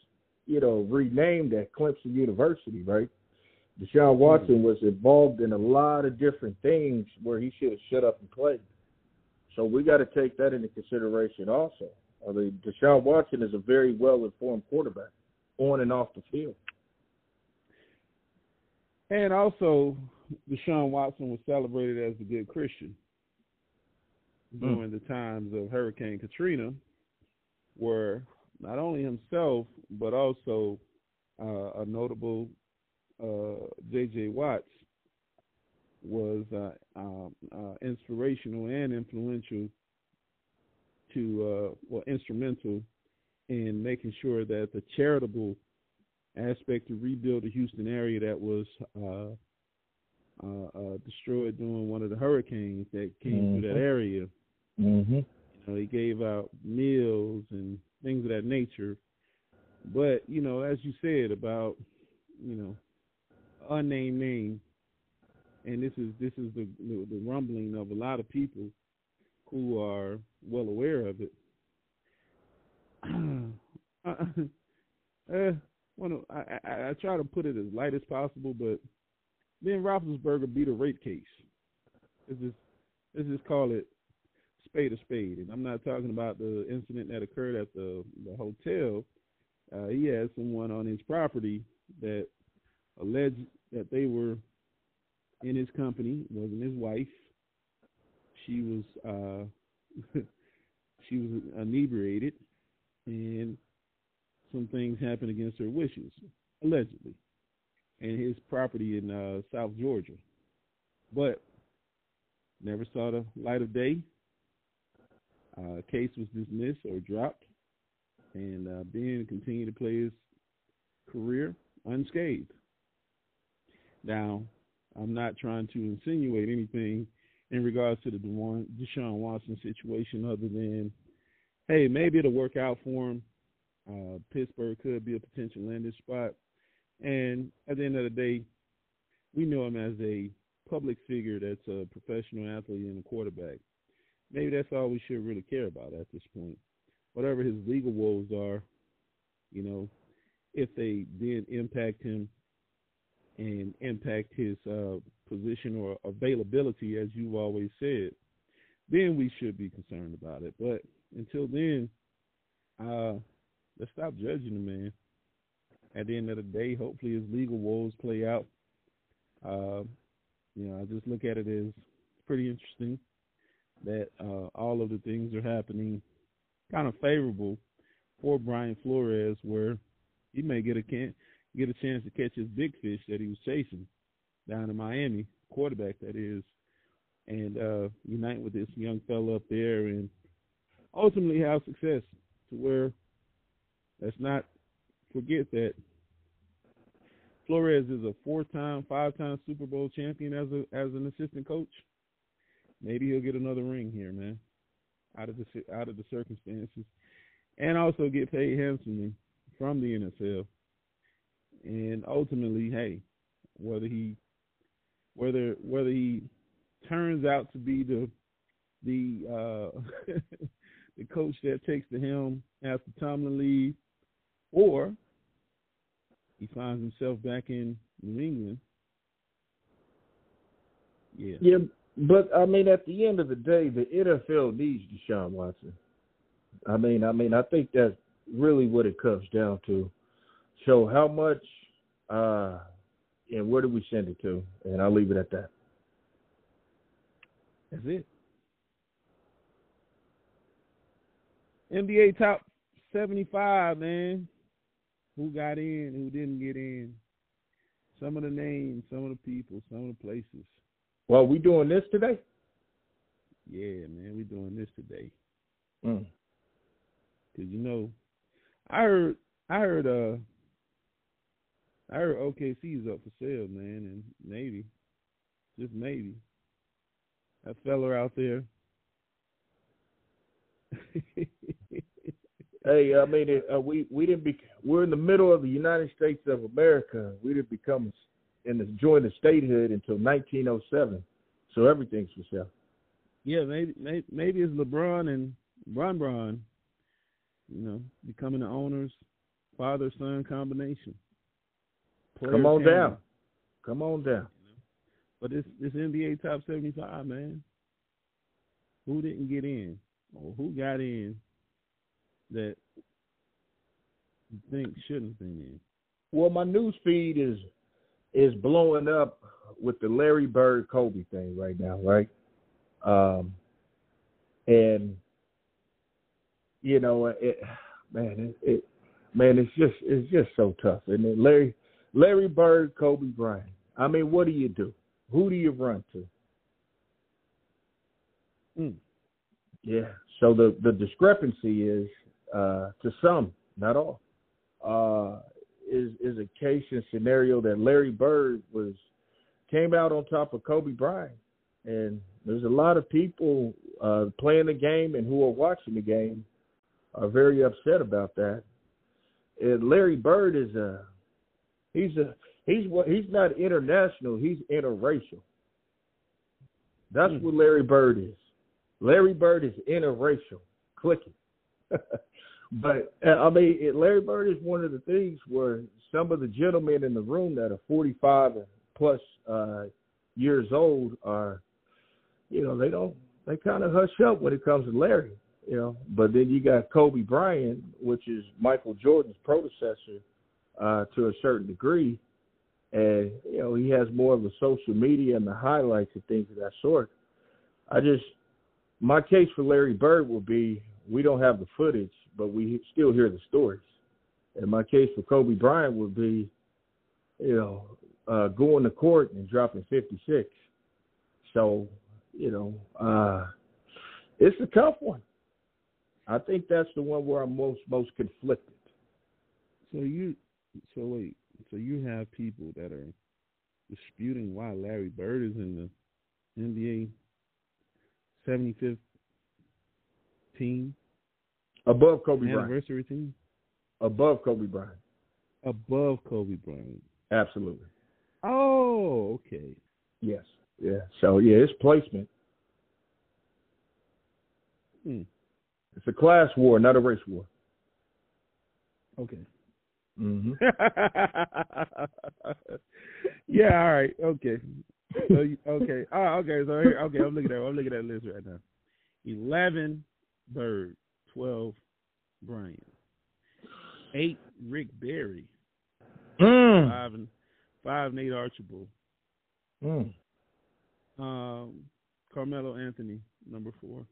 you know, renamed at Clemson University, right? Deshaun Watson mm-hmm. was involved in a lot of different things where he should have shut up and played. So we got to take that into consideration also. I mean, Deshaun Watson is a very well informed quarterback on and off the field. And also, Deshaun Watson was celebrated as a good Christian during mm. the times of Hurricane Katrina, where not only himself but also uh, a notable uh, J.J. Watts was uh, um, uh, inspirational and influential to, uh, well, instrumental in making sure that the charitable aspect to rebuild the Houston area that was uh, uh, uh, destroyed during one of the hurricanes that came mm-hmm. through that mm-hmm. area. Mm-hmm. You know, he gave out meals and things of that nature. But you know, as you said about you know unnamed name, and this is this is the the rumbling of a lot of people who are well aware of it. *clears throat* uh, *laughs* I, I, I try to put it as light as possible, but Ben Roethlisberger beat a rape case. It's just let's just call it spade a spade. And I'm not talking about the incident that occurred at the the hotel. Uh, he had someone on his property that alleged that they were in his company. It wasn't his wife. She was uh, *laughs* she was inebriated, and some things happen against her wishes, allegedly, and his property in uh, South Georgia. But never saw the light of day. Uh, case was dismissed or dropped, and uh, Ben continued to play his career unscathed. Now, I'm not trying to insinuate anything in regards to the Deshaun Watson situation, other than, hey, maybe it'll work out for him. Uh, Pittsburgh could be a potential landing spot, and at the end of the day, we know him as a public figure that's a professional athlete and a quarterback. Maybe that's all we should really care about at this point. Whatever his legal woes are, you know, if they did impact him and impact his uh, position or availability, as you've always said, then we should be concerned about it. But until then, uh, let's stop judging the man. At the end of the day, hopefully his legal woes play out. Uh, you know, I just look at it as pretty interesting that uh, all of the things are happening kind of favorable for Brian Flores, where he may get a can get a chance to catch his big fish that he was chasing down in Miami, quarterback that is, and uh, unite with this young fellow up there and ultimately have success to where let's not forget that Flores is a four-time, five-time Super Bowl champion as a as an assistant coach. Maybe he'll get another ring here, man, out of the out of the circumstances, and also get paid handsomely from the NFL. And ultimately, hey, whether he whether whether he turns out to be the the uh, *laughs* the coach that takes the helm after Tomlin leaves, or he finds himself back in New England. Yeah. Yeah, but I mean, at the end of the day, the NFL needs Deshaun Watson. I mean, I mean, I think that's really what it comes down to. So, how much, uh, and where do we send it to? And I'll leave it at that. That's it. NBA top seventy-five, man. Who got in? Who didn't get in? Some of the names, some of the people, some of the places. Well, we doing this today? Yeah, man, we doing this today. Mm. Cause you know, I heard, I heard, uh, I heard OKC is up for sale, man, and maybe, just maybe, that fella out there. *laughs* hey, I mean, uh, we we didn't be. We're in the middle of the United States of America. We didn't become in the join the statehood until 1907, so everything's for sale. Yeah, maybe maybe, maybe it's LeBron and Bron Bron, you know, becoming the owners, father son combination. Player Come on down. Come on down. But this this NBA top 75, man. Who didn't get in, or who got in that you think shouldn't be in? Well, my news feed is is blowing up with the Larry Bird Kobe thing right now, right? Um, and you know, it, man, it, it, man, it's just it's just so tough. And then Larry Larry Bird, Kobe Bryant. I mean, what do you do? Who do you run to? Mm. Yeah. So the the discrepancy is uh, to some, not all, uh, is is a case and scenario that Larry Bird was came out on top of Kobe Bryant, and there's a lot of people uh, playing the game and who are watching the game are very upset about that. And Larry Bird is a he's a he's what he's not international, he's interracial. That's mm. what Larry Bird is. Larry Bird is interracial. Click it. *laughs* but uh, I mean, Larry Bird is one of the things where some of the gentlemen in the room that are 45 plus uh, years old are you know, they don't they kind of hush up when it comes to Larry, you know. But then you got Kobe Bryant, which is Michael Jordan's predecessor uh, to a certain degree, and you know he has more of the social media and the highlights and things of that sort. I just my case for Larry Bird would be we don't have the footage, but we still hear the stories. And my case for Kobe Bryant would be, you know, uh, going to court and dropping 56. So, you know, uh, it's a tough one. I think that's the one where I'm most most conflicted. So you, so wait, so you have people that are disputing why Larry Bird is in the NBA 75th team Above Kobe Bryant. Anniversary team? Above Kobe Bryant. Above Kobe Bryant. Absolutely. Oh, okay. Yes. Yeah. So yeah, it's placement. Hmm. It's a class war, not a race war. Okay. Mm-hmm. *laughs* yeah. All right. Okay. So, okay. Oh, okay. So here, okay, I'm looking at I'm looking at list right now. Eleven birds. 12, Brian. Eight, Rick Barry. Mm. Five and five, Nate Archibald. Mm. Um, Carmelo Anthony, number four.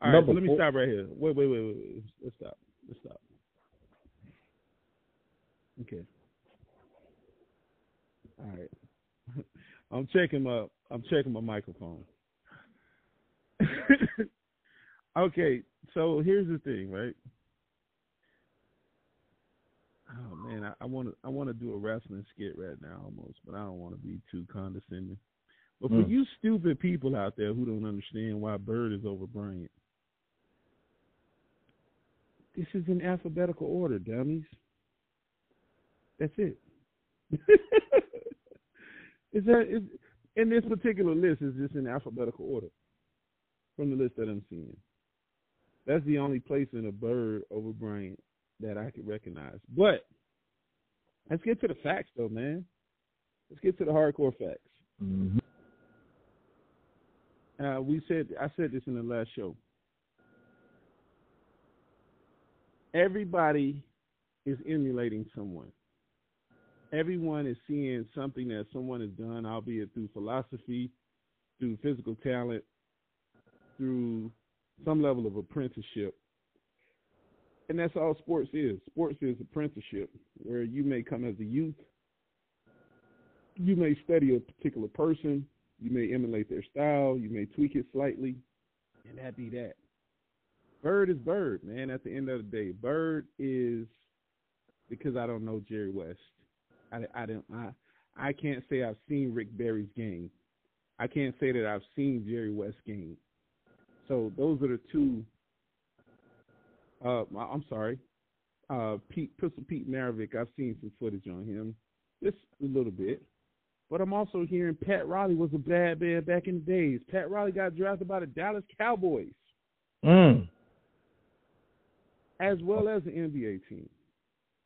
All right, let me four. stop right here. Wait, wait, wait, wait, wait. Let's stop. Let's stop. Okay. All right. *laughs* I'm checking my I'm checking my microphone. *laughs* okay, so here's the thing, right? Oh man, I want to I want to do a wrestling skit right now almost, but I don't want to be too condescending. But for Mm. you stupid people out there who don't understand why Bird is over Bryant, this is in alphabetical order, dummies. That's it. *laughs* is that is in this particular list is just in alphabetical order from the list that I'm seeing. That's the only place in a Bird over Bryant that I could recognize. But let's get to the facts, though, man. Let's get to the hardcore facts. Mm-hmm. Uh, we said I said this in the last show. Everybody is emulating someone. Everyone is seeing something that someone has done, albeit through philosophy, through physical talent, through some level of apprenticeship. And that's all sports is. Sports is apprenticeship, where you may come as a youth, you may study a particular person, you may emulate their style, you may tweak it slightly, and that be that. Bird is Bird, man. At the end of the day, Bird is because I don't know Jerry West. I, I don't I I can't say I've seen Rick Barry's game. I can't say that I've seen Jerry West's game. So those are the two. Uh, I'm sorry, uh, Pete Pistol Pete Maravich. I've seen some footage on him, just a little bit. But I'm also hearing Pat Riley was a bad man back in the days. Pat Riley got drafted by the Dallas Cowboys Mm. as well as the NBA team.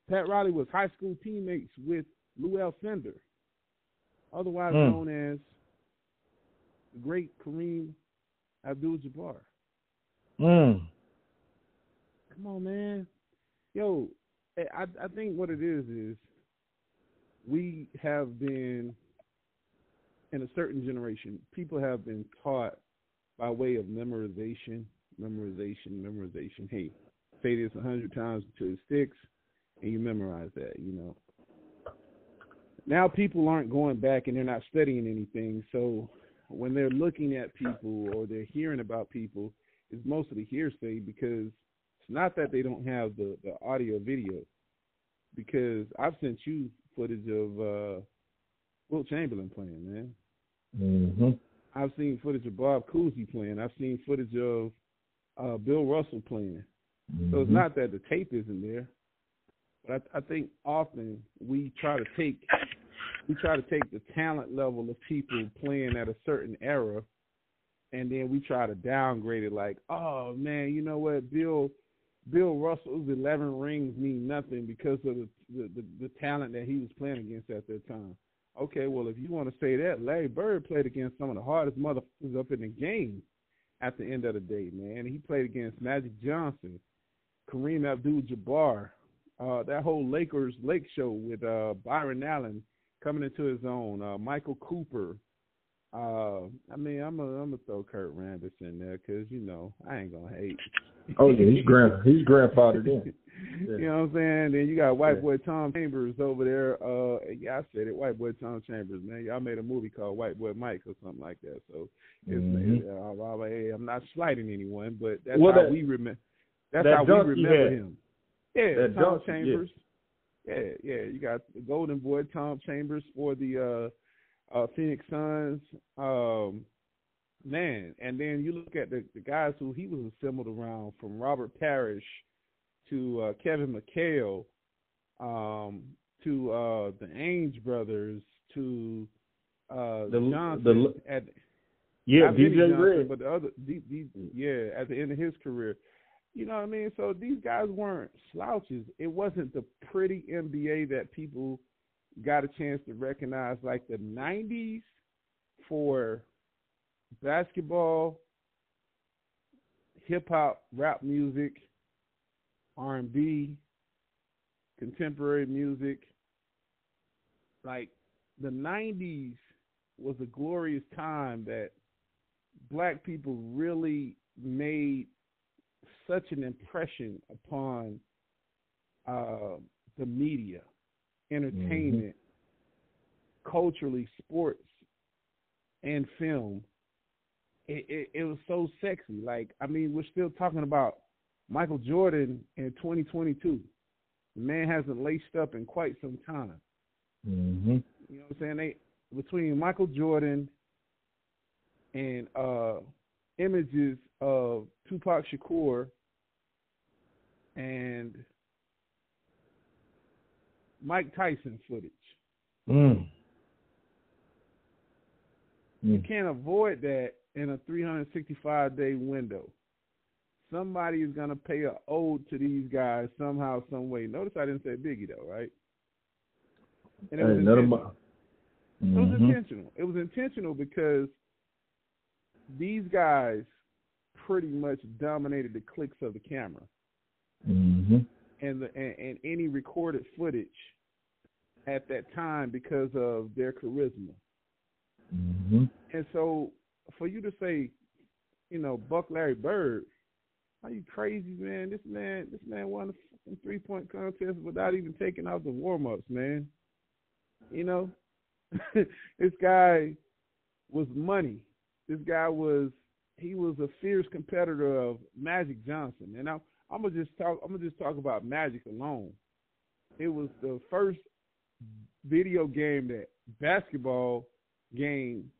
Pat Riley was high school teammates with Lew Alcindor, otherwise Hmm. known as the great Kareem Abdul-Jabbar. Mm. Come on, man. Yo, I I think what it is is we have been in a certain generation, people have been taught by way of memorization, memorization, memorization. Hey, say this a hundred times until it sticks, and you memorize that. You know. Now people aren't going back and they're not studying anything, so when they're looking at people or they're hearing about people, it's mostly hearsay because it's not that they don't have the, the audio video. Because I've sent you footage of uh Wilt Chamberlain playing, man. Mm-hmm. I've seen footage of Bob Cousy playing. I've seen footage of uh Bill Russell playing. So it's not that the tape isn't there, but I, I think often we try to take we try to take the talent level of people playing at a certain era, and then we try to downgrade it. Like, oh man, you know what, Bill Bill Russell's eleven rings mean nothing because of the the, the, the talent that he was playing against at that time. Okay, well, if you want to say that, Larry Bird played against some of the hardest motherfuckers up in the game at the end of the day, man. He played against Magic Johnson, Kareem Abdul-Jabbar, uh, that whole Lakers Lake show with uh, Byron Allen coming into his own, uh, Michael Cooper. Uh, I mean, I'm a, I'm gonna throw Kurt Rambis in there because you know I ain't gonna hate. Oh yeah, he's grand, he's grandfathered in. Yeah. *laughs* You know what I'm saying? Then you got white yeah. boy Tom Chambers over there. Uh, yeah, I said it, white boy Tom Chambers, man. Y'all made a movie called White Boy Mike or something like that. So it's, mm-hmm. uh, hey, I'm not slighting anyone, but that's well, how that, we remember. That's that how we remember him. Yeah, that Tom dunk, Chambers. Yeah. Yeah, yeah. You got the Golden Boy Tom Chambers for the uh, uh, Phoenix Suns. Um, man, and then you look at the, the guys who he was assembled around, from Robert Parish to uh, Kevin McHale, um, to uh, the Ainge brothers, to uh, the, Johnson the, at yeah, DJ Johnson, Red. but the other, the, the, yeah, at the end of his career. You know what I mean? So these guys weren't slouches. It wasn't the pretty NBA that people got a chance to recognize like the 90s for basketball, hip hop, rap music, R&B, contemporary music. Like the 90s was a glorious time that black people really made such an impression upon uh, the media, entertainment, mm-hmm. culturally, sports, and film. It, it, it was so sexy. Like, I mean, we're still talking about Michael Jordan in 2022. The man hasn't laced up in quite some time. Mm-hmm. You know what I'm saying? They between Michael Jordan and uh, images of Tupac Shakur and Mike Tyson footage. Mm. You can't avoid that in a 365 day window. Somebody is gonna pay a ode to these guys somehow, some way. Notice I didn't say Biggie though, right? And it was, intentional. Mm-hmm. it was intentional. It was intentional because these guys pretty much dominated the clicks of the camera mm-hmm. and, the, and, and any recorded footage at that time because of their charisma. Mm-hmm. And so, for you to say, you know, Buck Larry Bird, are you crazy, man? This man, this man won a three point contest without even taking out the warm ups, man. You know, *laughs* this guy was money. This guy was he was a fierce competitor of Magic Johnson, and I, I'm gonna just talk. I'm gonna just talk about Magic alone. It was the first video game that basketball game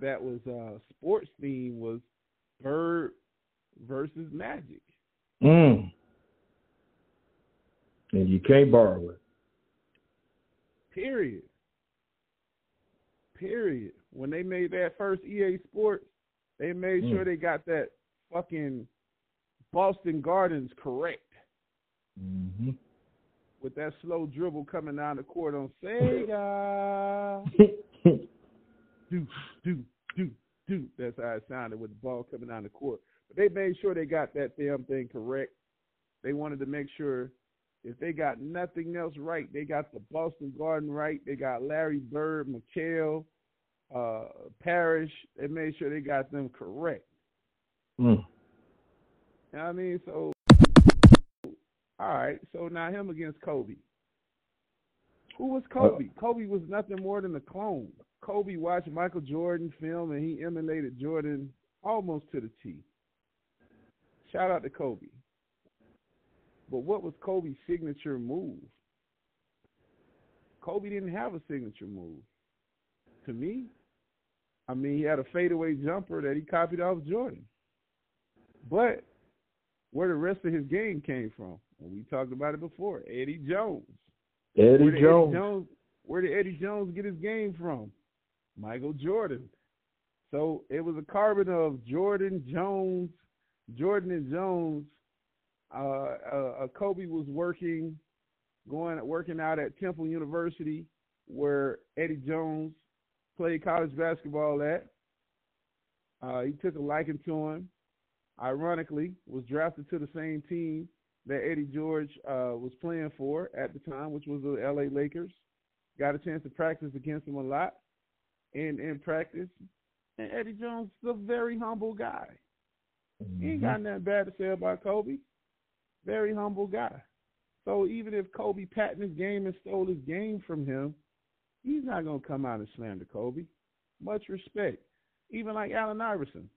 that was uh, sports theme was Bird versus Magic. Mm. And you can't borrow it. Period. Period. When they made that first EA Sports, they made mm. sure they got that fucking Boston Gardens correct. Mm-hmm. With that slow dribble coming down the court on Sega. do, do, do, do. That's how it sounded with the ball coming down the court. But they made sure they got that damn thing correct. They wanted to make sure if they got nothing else right, they got the Boston Garden right. They got Larry Bird, McHale, uh, Parish. They made sure they got them correct. Mm. You know I mean? So, all right. So now him against Kobe. Who was Kobe? Uh, Kobe was nothing more than a clone. Kobe watched Michael Jordan film and he emulated Jordan almost to the T. Shout out to Kobe. But what was Kobe's signature move? Kobe didn't have a signature move. To me, I mean, he had a fadeaway jumper that he copied off Jordan. But where the rest of his game came from, and we talked about it before, Eddie Jones. Eddie where Jones. Eddie Jones. Where did Eddie Jones get his game from? Michael Jordan. So it was a carbon of Jordan, Jones, Jordan and Jones. Uh, uh, uh, Kobe was working, going working out at Temple University where Eddie Jones played college basketball at. Uh, he took a liking to him. Ironically, was drafted to the same team that Eddie George uh, was playing for at the time, which was the L.A. Lakers. Got a chance to practice against him a lot, in in practice. And Eddie Jones is a very humble guy. Mm-hmm. He ain't got mm-hmm. nothing bad to say about Kobe. Very humble guy. So even if Kobe patented his game and stole his game from him, he's not gonna come out and slander Kobe. Much respect. Even like Allen Iverson.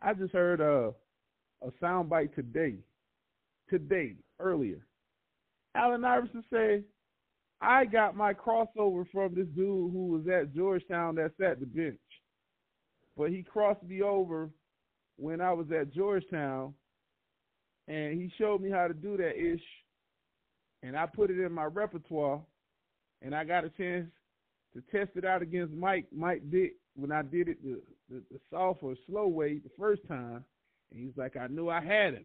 I just heard a a soundbite today, today earlier. Allen Iverson said, "I got my crossover from this dude who was at Georgetown that's at the bench, but he crossed me over when I was at Georgetown, and he showed me how to do that ish, and I put it in my repertoire, and I got a chance to test it out against Mike. Mike did when I did it the, the, the soft or slow way the first time, and he's like, I knew I had him.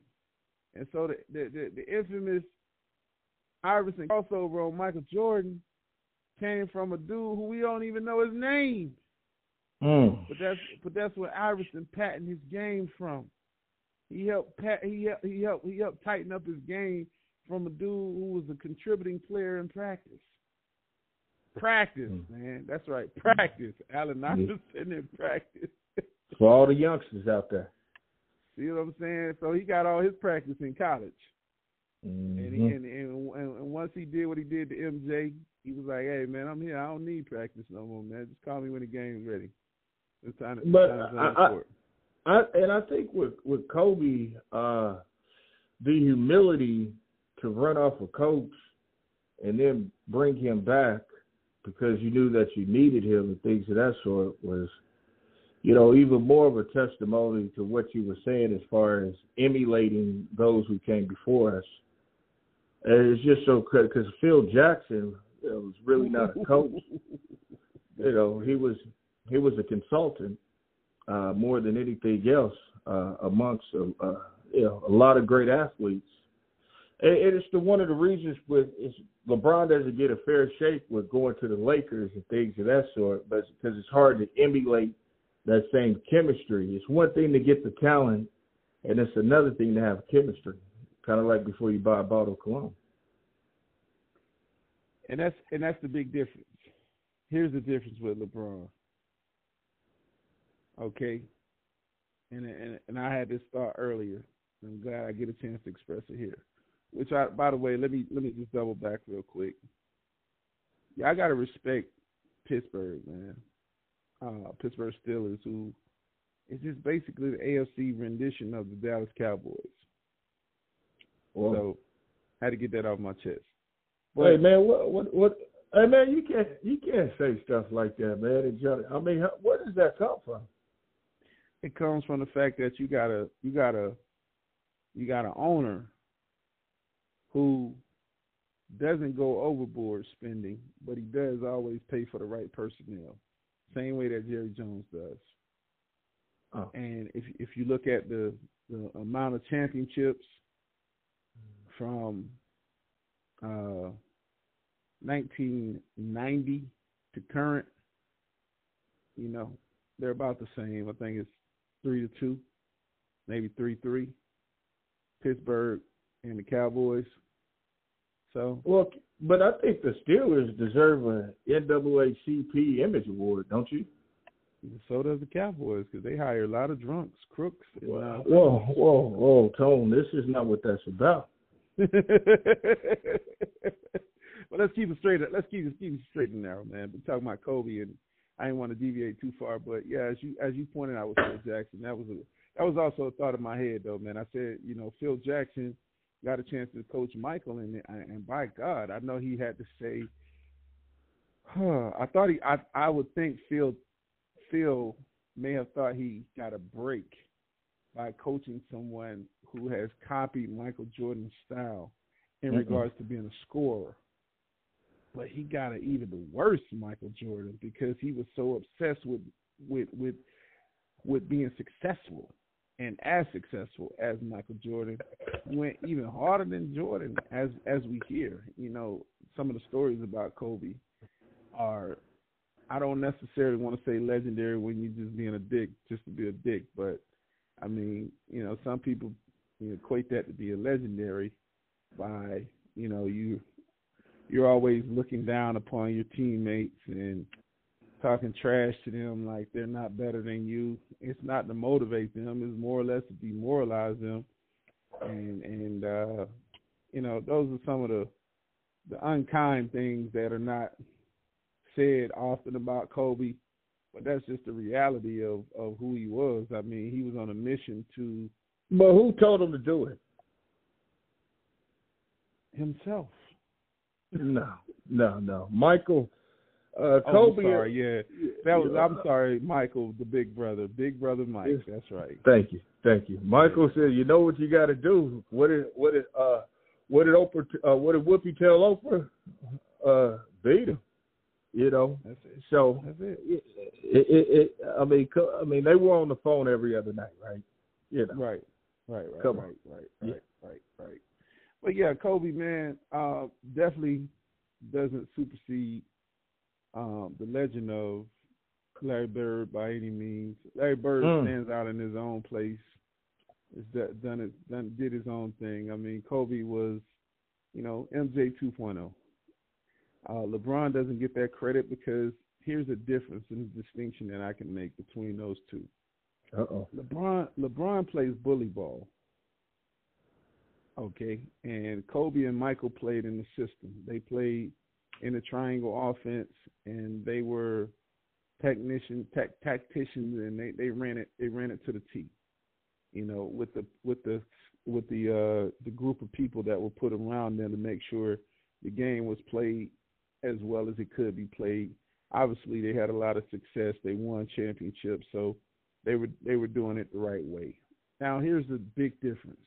And so the the, the, the infamous Iverson crossover on Michael Jordan came from a dude who we don't even know his name. Mm. But that's but that's where Iverson patented his game from. He helped pat he helped he helped he helped tighten up his game from a dude who was a contributing player in practice. Practice, mm. man. That's right. Practice. Allen Iverson in practice. *laughs* For all the youngsters out there. See what I'm saying? So he got all his practice in college. Mm-hmm. And, he, and, and, and once he did what he did to MJ, he was like, "Hey man, I'm here. I don't need practice no more, man. Just call me when the game's ready." It's time to, but time to I, I, I, and I think with with Kobe, uh, the humility to run off a coach and then bring him back because you knew that you needed him and things of that sort was, you know, even more of a testimony to what you were saying as far as emulating those who came before us. And it's just so because Phil Jackson you know, was really not a coach. *laughs* you know, he was he was a consultant uh, more than anything else uh, amongst uh, you know a lot of great athletes. And it's the one of the reasons with is LeBron doesn't get a fair shake with going to the Lakers and things of that sort, but because it's hard to emulate that same chemistry. It's one thing to get the talent, and it's another thing to have chemistry. Kind of like before you buy a bottle of cologne. And that's and that's the big difference. Here's the difference with LeBron. Okay, and and and I had this thought earlier. I'm glad I get a chance to express it here. Which I, by the way, let me let me just double back real quick. Yeah, I gotta respect Pittsburgh, man. Uh, Pittsburgh Steelers, who is just basically the AFC rendition of the Dallas Cowboys. Well, so, I had to get that off my chest. But, hey man, what what what? Hey man, you can't you can't say stuff like that, man. I mean, where does that come from? It comes from the fact that you got a you got a you got an owner who doesn't go overboard spending, but he does always pay for the right personnel, same way that Jerry Jones does. Oh. And if if you look at the the amount of championships from uh, 1990 to current, you know, they're about the same. I think it's three to two, maybe three three. Pittsburgh and the Cowboys so well, but I think the Steelers deserve an NAACP Image Award, don't you? So does the Cowboys because they hire a lot of drunks, crooks. Whoa, uh, whoa, whoa, whoa, Tone! This is not what that's about. *laughs* but let's keep it straight. Let's keep it, keep it straight and narrow, man. We're talking about Kobe, and I didn't want to deviate too far. But yeah, as you as you pointed out with Phil Jackson, that was a that was also a thought in my head, though, man. I said, you know, Phil Jackson got a chance to coach Michael, and and by God, I know he had to say. Huh, I thought he, I, I would think Phil, Phil may have thought he got a break by coaching someone who has copied Michael Jordan's style in mm-hmm. regards to being a scorer. But he got an even the worse Michael Jordan because he was so obsessed with with with with being successful and as successful as Michael Jordan, went even harder than Jordan, as as we hear. You know, some of the stories about Kobe are I don't necessarily want to say legendary when you're just being a dick just to be a dick, but I mean, you know, some people you know, equate that to be a legendary by, you know, you you're always looking down upon your teammates and talking trash to them like they're not better than you. It's not to motivate them, it's more or less to demoralize them. And and uh you know, those are some of the the unkind things that are not said often about Kobe, but that's just the reality of of who he was. I mean, he was on a mission to. But who told him to do it? Himself. No, no, no. Michael. Uh, oh, Kobe. I'm sorry, yeah, that was. I'm sorry, Michael, the big brother, big brother Mike. That's right. Thank you, thank you. Michael said, "You know what you got to do. What did what did uh what did Oprah uh, what did Whoopi tell Oprah? Uh, beat him. You know, that's it. So that's it. It, it, it, I mean, I mean, they were on the phone every other night, right? You know. Right, right, right, Come right, on. right, right, yeah. right, right. But yeah, Kobe, man, uh, definitely doesn't supersede um, the legend of Larry Bird by any means. Larry Bird Mm. stands out in his own place. Is that done it? Done did his own thing. I mean, Kobe was, you know, MJ 2.0. Uh, LeBron doesn't get that credit because here's a difference and a distinction that I can make between those two. Uh oh. LeBron LeBron plays bully ball. Okay, and Kobe and Michael played in the system. They played in a triangle offense, and they were technician tech, tacticians, and they, they ran it they ran it to the T. You know, with the with the with the uh, the group of people that were put around them to make sure the game was played as well as it could be played. Obviously, they had a lot of success. They won championships, so they were they were doing it the right way. Now, here's the big difference.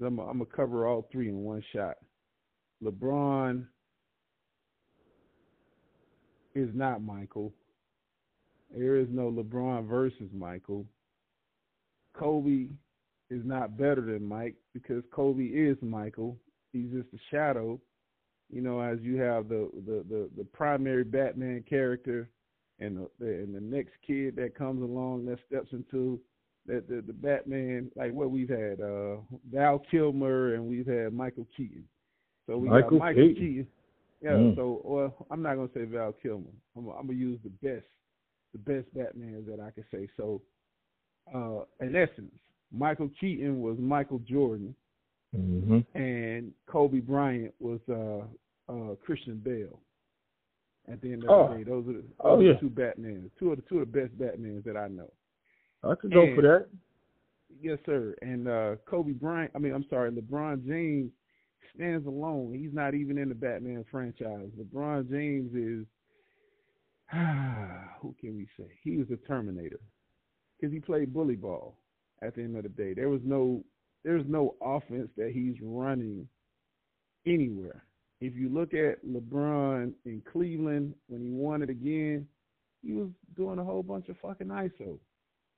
I'm, I'm gonna cover all three in one shot. LeBron is not Michael. There is no LeBron versus Michael. Kobe is not better than Mike because Kobe is Michael. He's just a shadow. You know, as you have the the the, the primary Batman character and the, and the next kid that comes along that steps into the, the the Batman like what we've had uh Val Kilmer and we've had Michael Keaton. So we Michael got Michael Keaton. Keaton. Yeah, Mm. so well I'm not gonna say Val Kilmer. I'm I'm gonna use the best the best Batman that I can say. So uh in essence, Michael Keaton was Michael Jordan Mm-hmm. and Kobe Bryant was uh uh Christian Bale. At the end of Oh. the day, those are the, those Oh, yeah. two Batmans, two of the two of the best Batmans that I know. I could go for that. Yes, sir. And uh Kobe Bryant, I mean, I'm sorry, LeBron James stands alone. He's not even in the Batman franchise. LeBron James is *sighs* who can we say? He was a Terminator because he played bully ball. At the end of the day, there was no there's no offense that he's running anywhere. If you look at LeBron in Cleveland when he won it again, he was doing a whole bunch of fucking ISO.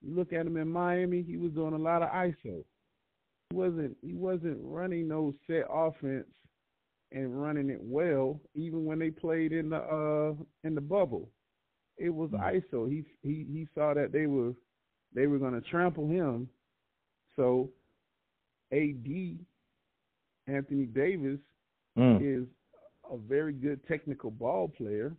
You look at him in Miami, he was doing a lot of ISO. He wasn't he wasn't running no set offense and running it well, even when they played in the uh in the bubble. It was Mm. ISO. He he he saw that they were they were gonna trample him. So AD Anthony Davis Mm. is a very good technical ball player,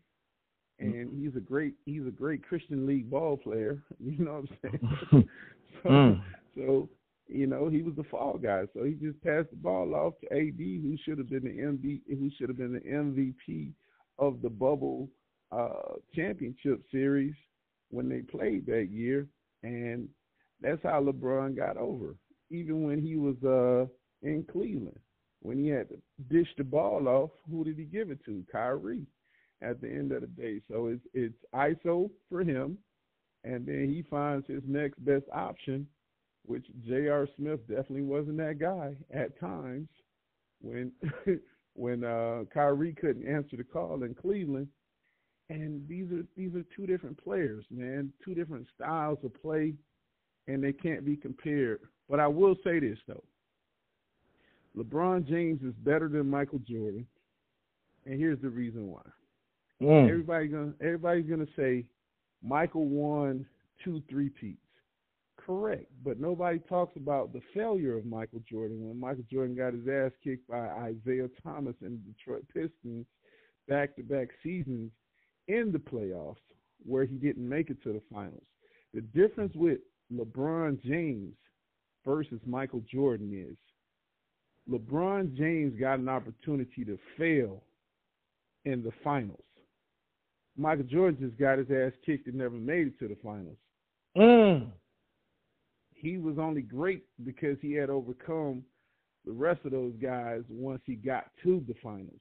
and he's a great he's a great Christian league ball player. *laughs* You know what I'm saying? *laughs* *laughs* so, Mm. so you know he was the fall guy. So he just passed the ball off to AD, who should have been the MV who should have been the MVP of the bubble uh, championship series when they played that year, and that's how LeBron got over. Even when he was uh, in Cleveland when he had to dish the ball off, who did he give it to? Kyrie at the end of the day. So it's it's ISO for him and then he finds his next best option, which J.R. Smith definitely wasn't that guy at times when *laughs* when uh Kyrie couldn't answer the call in Cleveland. And these are these are two different players, man, two different styles of play and they can't be compared. But I will say this though. LeBron James is better than Michael Jordan, and here's the reason why. Mm. Everybody gonna everybody's gonna say Michael won two three peats. Correct, but nobody talks about the failure of Michael Jordan when Michael Jordan got his ass kicked by Isiah Thomas and the Detroit Pistons back to back seasons in the playoffs where he didn't make it to the finals. The difference with LeBron James versus Michael Jordan is LeBron James got an opportunity to fail in the finals. Michael Jordan just got his ass kicked and never made it to the finals. Mm. He was only great because he had overcome the rest of those guys once he got to the finals.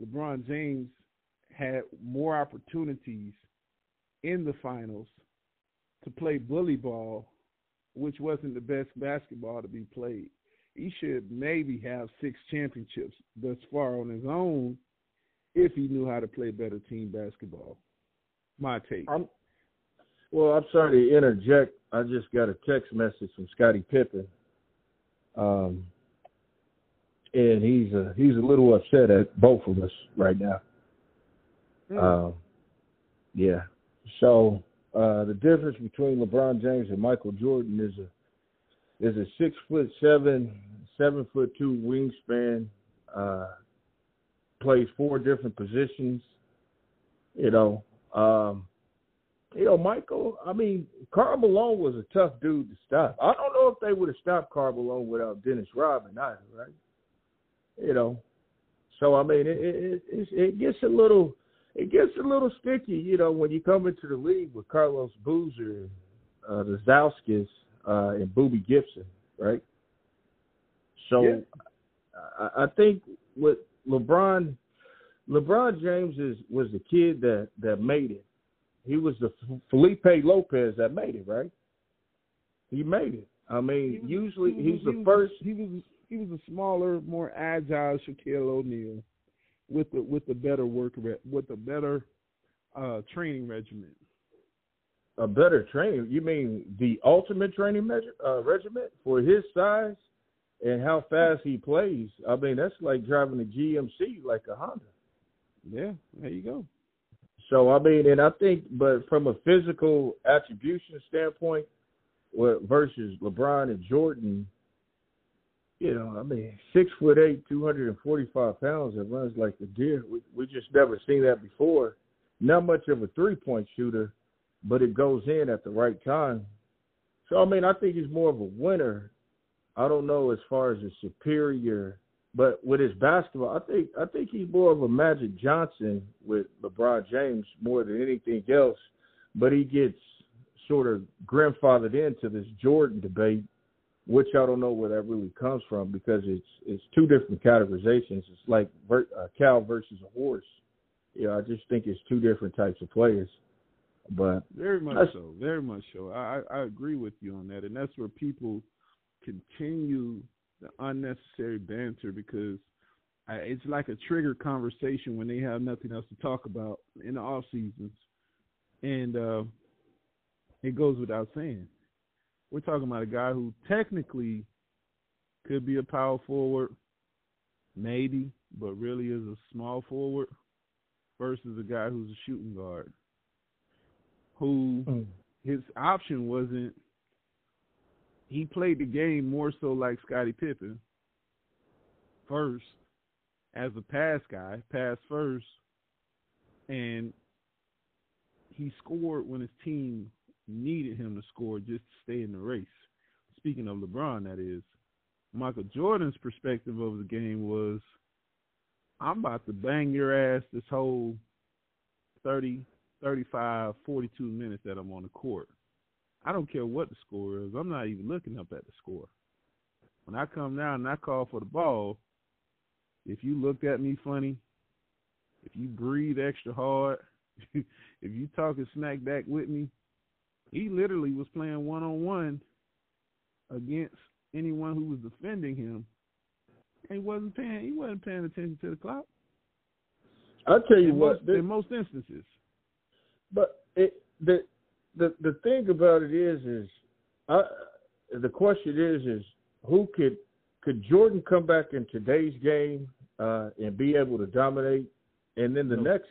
LeBron James had more opportunities in the finals to play bully ball, which wasn't the best basketball to be played. He should maybe have six championships thus far on his own if he knew how to play better team basketball. My take. I'm, well, I'm sorry to interject. I just got a text message from Scottie Pippen, um, and he's a, he's a little upset at both of us right now. Mm. Um, yeah. So uh, the difference between LeBron James and Michael Jordan is a is a six foot seven, seven foot two wingspan. Uh, plays four different positions. You know, um, you know, Michael. I mean, Karl Malone was a tough dude to stop. I don't know if they would have stopped Karl Malone without Dennis Rodman either, right? You know, so I mean, it it, it, it gets a little it gets a little sticky, you know, when you come into the league with Carlos Boozer, uh, the Zauskis, uh, and Boobie Gibson, right? So yeah. I, I think with LeBron, LeBron James is was the kid that that made it. He was the Felipe Lopez that made it, right? He made it. I mean, was, usually he was, he's the he first. He was he was a smaller, more agile Shaquille O'Neal with the with the better work with a better uh, training regimen. A better training? You mean the ultimate training measure, uh, regiment for his size and how fast he plays? I mean, that's like driving a GMC like a Honda. Yeah, there you go. So I mean, and I think, but from a physical attribution standpoint, versus LeBron and Jordan, you know, I mean, six foot eight, two hundred and forty five pounds that runs like a deer. We we just never seen that before. Not much of a three point shooter, but it goes in at the right time. So I mean, I think he's more of a winner. I don't know as far as a superior, but with his basketball, I think I think he's more of a Magic Johnson with LeBron James more than anything else. But he gets sort of grandfathered into this Jordan debate which I don't know where that really comes from because it's it's two different categorizations. It's like a uh, cow versus a horse. Yeah, you know, I just think it's two different types of players. But very much so, very much so. I I agree with you on that, and that's where people continue the unnecessary banter because I, it's like a trigger conversation when they have nothing else to talk about in the off seasons, and uh, it goes without saying we're talking about a guy who technically could be a power forward, maybe, but really is a small forward versus a guy who's a shooting guard who mm. his option wasn't he played the game more so like Scottie Pippen first as a pass guy, pass first, and he scored when his team needed him to score just to stay in the race. Speaking of LeBron, that is. Michael Jordan's perspective of the game was I'm about to bang your ass this whole 30, 35, 42 minutes that I'm on the court. I don't care what the score is. I'm not even looking up at the score. When I come down and I call for the ball, if you looked at me funny, if you breathe extra hard, *laughs* if you talk a snack back with me, he literally was playing one on one against anyone who was defending him. And he wasn't paying he wasn't paying attention to the clock. I'll tell you in what most, in most instances. But it the the the thing about it is is I, the question is is who could could Jordan come back in today's game uh, and be able to dominate? And then the no. next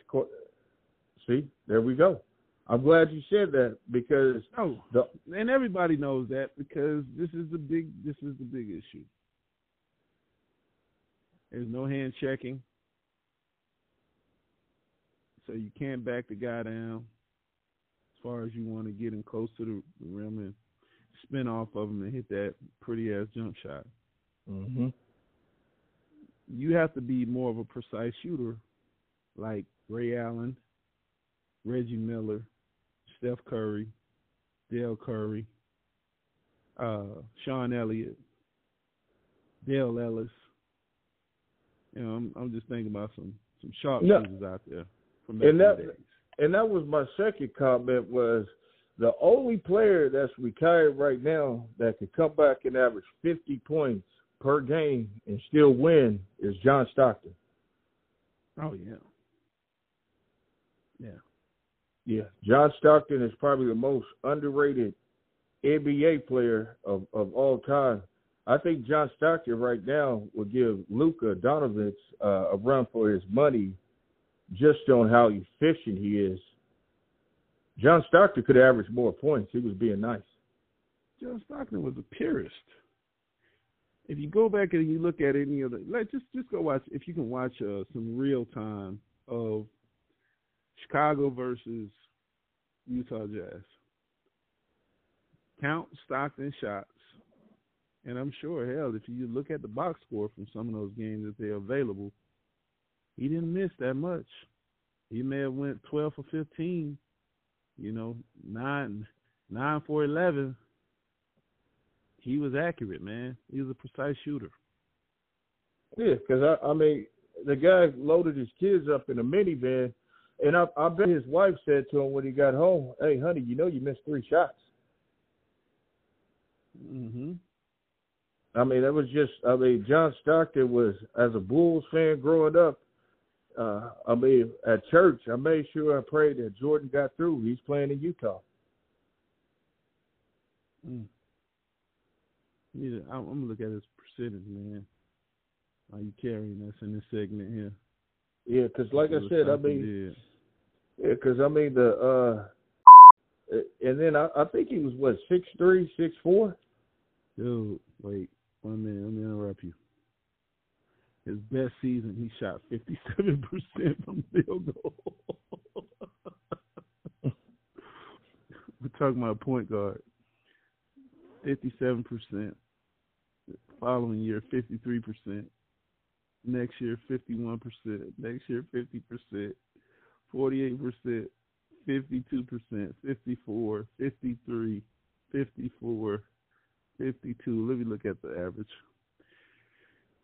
See, there we go. I'm glad you said that because no, the, and everybody knows that because this is the big this is the big issue. There's no hand checking, so you can't back the guy down far as you want to get him close to the rim and spin off of him and hit that pretty ass jump shot. Mm-hmm. You have to be more of a precise shooter, like Ray Allen, Reggie Miller, Steph Curry, Dell Curry, uh, Sean Elliott, Dale Ellis. You know, I'm, I'm just thinking about some some sharp no. shooters out there from and that, days. And that was my second comment was the only player that's retired right now that could come back and average 50 points per game and still win is John Stockton. Oh yeah. Yeah. Yeah. John Stockton is probably the most underrated NBA player of, of all time. I think John Stockton right now would give Luka Doncic uh, a run for his money just on how efficient he is. John Stockton could average more points. He was being nice. John Stockton was a purist. If you go back and you look at any of the, like, just just go watch if you can watch uh, some real time of Chicago versus Utah Jazz. Count Stockton shots, and I'm sure, hell, if you look at the box score from some of those games that they're available, he didn't miss that much. He may have went 12 for 15, you know, nine nine for 11. He was accurate, man. He was a precise shooter. Yeah, because I, I mean, the guy loaded his kids up in a minivan and I, I bet his wife said to him when he got home, "Hey, honey, you know you missed three shots." Mhm. I mean, that was just. I mean, John Stockton was as a Bulls fan growing up. Uh, I mean, at church, I made sure I prayed that Jordan got through. He's playing in Utah. Mm. Yeah, I'm, I'm gonna look at his percentage, man. Are you carrying us in this segment here? Yeah, because like I said, I mean, yeah, because I mean the, uh and then I, I think he was what six three, six four. Dude, wait one minute. Let me interrupt you. His best season, he shot fifty seven *laughs* percent from the field goal. *laughs* We're talking about point guard. Fifty seven percent. The Following year, fifty three percent. Next year, 51%. Next year, 50%. 48%. 52%. 54. 53. 54. 52. Let me look at the average.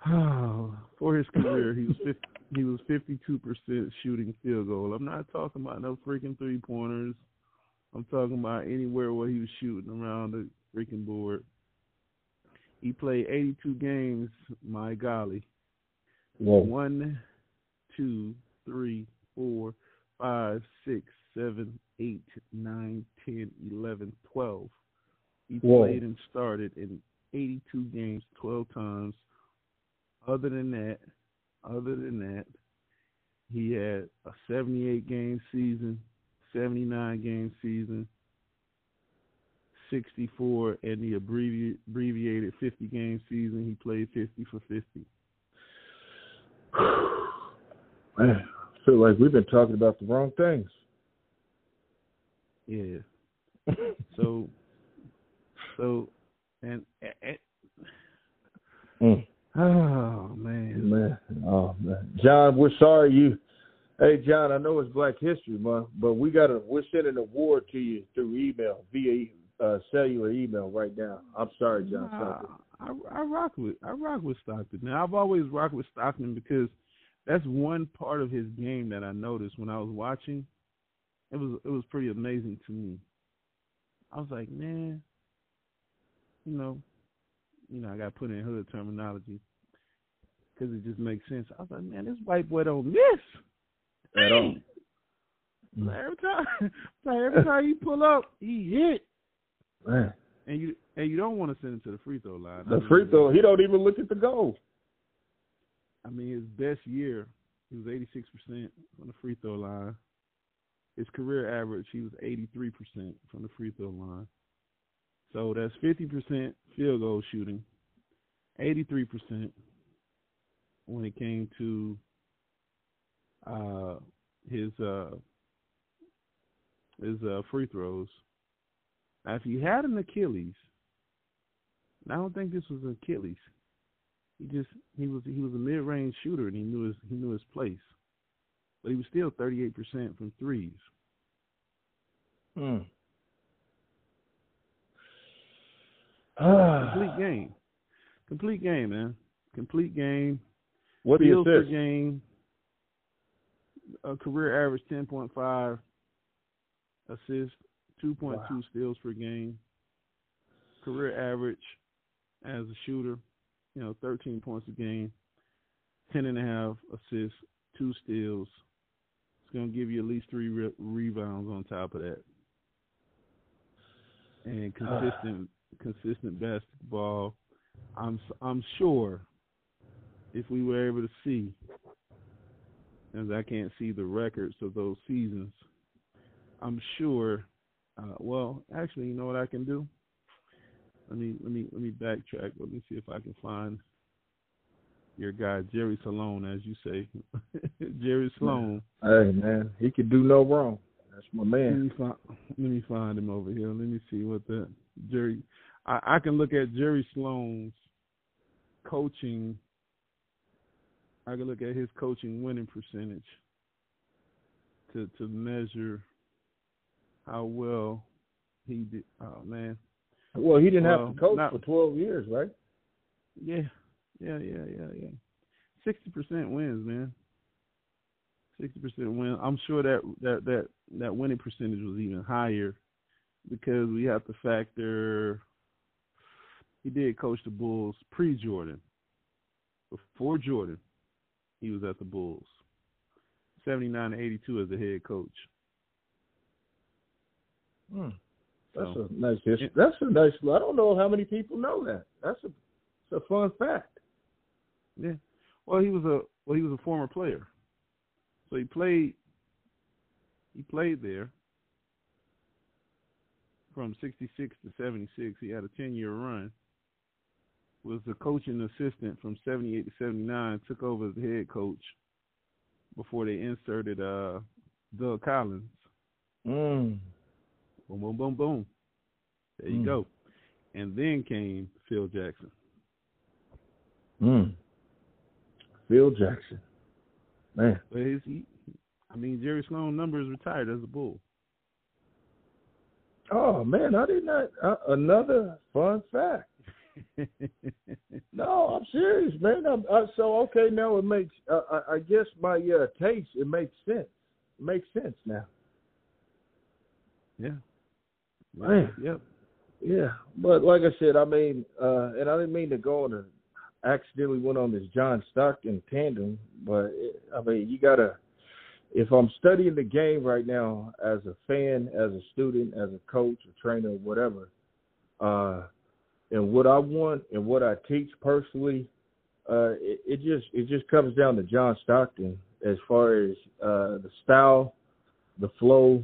Oh, *sighs* for his career, he was *laughs* 50, he was 52% shooting field goal. I'm not talking about no freaking three pointers. I'm talking about anywhere where he was shooting around the freaking board. He played 82 games. My golly, Whoa. one, two, three, four, five, six, seven, eight, nine, ten, eleven, twelve. He Whoa. played and started in 82 games, 12 times. Other than that, other than that, he had a 78 game season, 79 game season, 64, and the abbrevi- abbreviated 50 game season. He played 50 for 50. *sighs* Man, I feel like we've been talking about the wrong things. Yeah. *laughs* so, so, and, and Mm. Oh man, Man, oh man, John, we're sorry you. Hey, John, I know it's Black History Month, but we got to we're sending an award to you through email via uh, cellular email right now. I'm sorry, John. Nah, I, I rock with I rock with Stockton. Now I've always rocked with Stockton because that's one part of his game that I noticed when I was watching. It was it was pretty amazing to me. I was like, man, you know, you know, I got to put in hood terminology because it just makes sense. I was like, man, this white boy don't miss At all. Like every time, *laughs* like every time you pull up, he hit, Man, and you and you don't want to send him to the free throw line. I the mean, free throw, he don't even look at the goal. I mean, his best year, he was eighty six percent on the free throw line. his career average, he was 83% from the free throw line. So that's 50% field goal shooting, 83% when it came to uh, his uh, his uh, free throws. Now, if he had an Achilles, I don't think this was Achilles. He just he was he was a mid range shooter and he knew his he knew his place but he was still 38% from threes. Hmm. Complete game. Complete game, man. Complete game. What do per game. A career average 10.5 assists, 2.2 wow. steals per game. Career average as a shooter, you know, 13 points a game, 10 and a half assists, two steals, it's going to give you at least three re- rebounds on top of that, and ah. consistent consistent basketball. I'm I'm sure if we were able to see, as I can't see the records of those seasons, I'm sure. Uh, well, actually, you know what I can do? Let me let me let me backtrack. Let me see if I can find your guy Jerry Sloan, as you say, *laughs* Jerry Sloan. Hey man, he could do no wrong. That's my man. Let me find, let me find him over here. Let me see what the Jerry. I, I can look at Jerry Sloan's coaching. I can look at his coaching winning percentage to to measure how well he did. Oh man. Well, he didn't well, have to coach not, for twelve years, right? Yeah, yeah, yeah, yeah, yeah. Sixty percent wins, man. Sixty percent win. I'm sure that that that that winning percentage was even higher because we have to factor. He did coach the Bulls pre Jordan. Before Jordan, he was at the Bulls. 79 to 82 as the head coach. Hmm. That's so, a nice history. That's a nice. I don't know how many people know that. That's a, it's a fun fact. Yeah. Well, he was a well, he was a former player, so he played. He played there from '66 to '76. He had a 10-year run. Was the coaching assistant from '78 to '79. Took over as the head coach before they inserted uh, Doug Collins. Mm. Boom, boom, boom, boom. There you mm. go. And then came Phil Jackson. Mm. Phil Jackson. Man. But his, he, I mean, Jerry Sloan number is retired as a Bull. Oh man, I did not. Uh, another fun fact. No, I'm serious, man. I'm, uh, so okay, now it makes. Uh, I, I guess my uh, taste it makes sense. It makes sense now. Yeah. Man. Yep. Yeah, but like I said, I mean, uh, and I didn't mean to go on a accidentally went on this John Stockton tandem, but it, I mean, you gotta. If I'm studying the game right now as a fan, as a student, as a coach, a trainer, whatever, uh, and what I want and what I teach personally, uh, it, it just it just comes down to John Stockton as far as uh, the style, the flow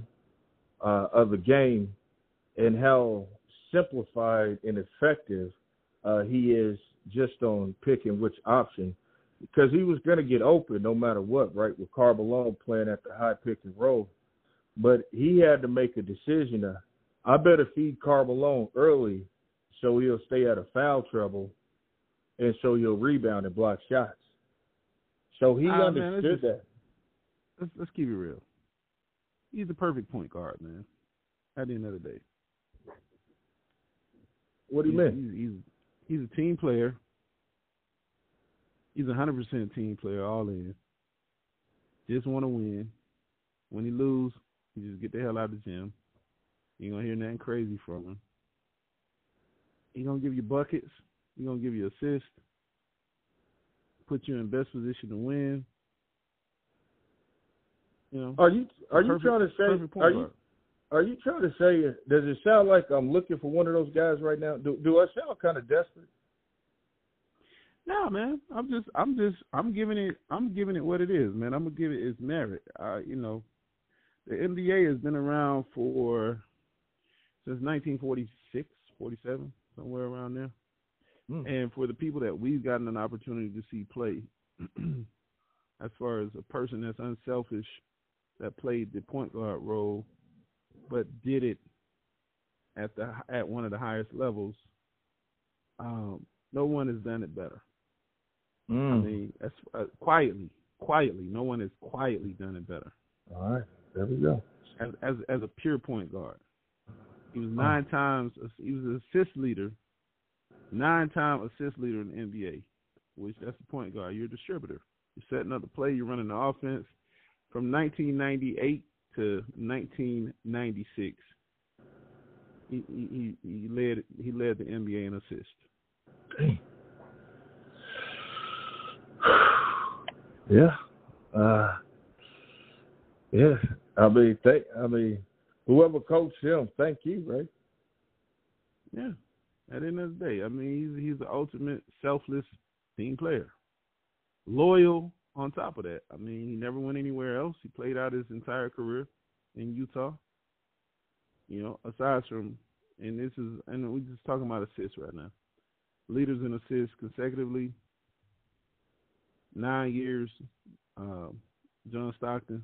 uh, of the game, and how simplified and effective uh, he is just on picking which option because he was going to get open no matter what, right? With Karl Malone playing at the high pick and roll, but he had to make a decision. Of, I better feed Karl Malone early so he'll stay out of foul trouble, and so he'll rebound and block shots. So he ah, understood man, just, that. Let's, let's keep it real. He's the perfect point guard, man. At the end of the day. What do you he's, mean? He's, he's he's a team player. He's a hundred percent team player, all in. Just want to win. When he lose, he just get the hell out of the gym. You ain't gonna hear nothing crazy from him. He gonna give you buckets. He gonna give you assists. Put you in best position to win. You know. Are you are you trying to say are you are you trying to say? Does it sound like I'm looking for one of those guys right now? Do do I sound kind of desperate? No, man. I'm just, I'm just, I'm giving it, I'm giving it what it is, man. I'm gonna give it its merit. Uh, you know, the NBA has been around for since 1946, 47, somewhere around there. Mm. And for the people that we've gotten an opportunity to see play, *clears throat* as far as a person that's unselfish, that played the point guard role, but did it at the at one of the highest levels, um, no one has done it better. Mm. I mean, that's, uh, quietly, quietly, no one has quietly done it better. All right, there we go. As as, as a pure point guard, he was nine oh. times. He was an assist leader, nine time assist leader in the NBA, which that's the point guard. You're a distributor. You're setting up the play. You're running the offense. From 1998 to 1996, he he he led he led the NBA in assists. Dang. *sighs* Yeah. Uh, yeah. I mean, thank, I mean, whoever coached him, thank you, right? Yeah. At the end of the day, I mean, he's he's the ultimate selfless team player. Loyal on top of that. I mean, he never went anywhere else. He played out his entire career in Utah. You know, aside from, and this is, and we're just talking about assists right now. Leaders in assists consecutively, nine years, uh, John Stockton.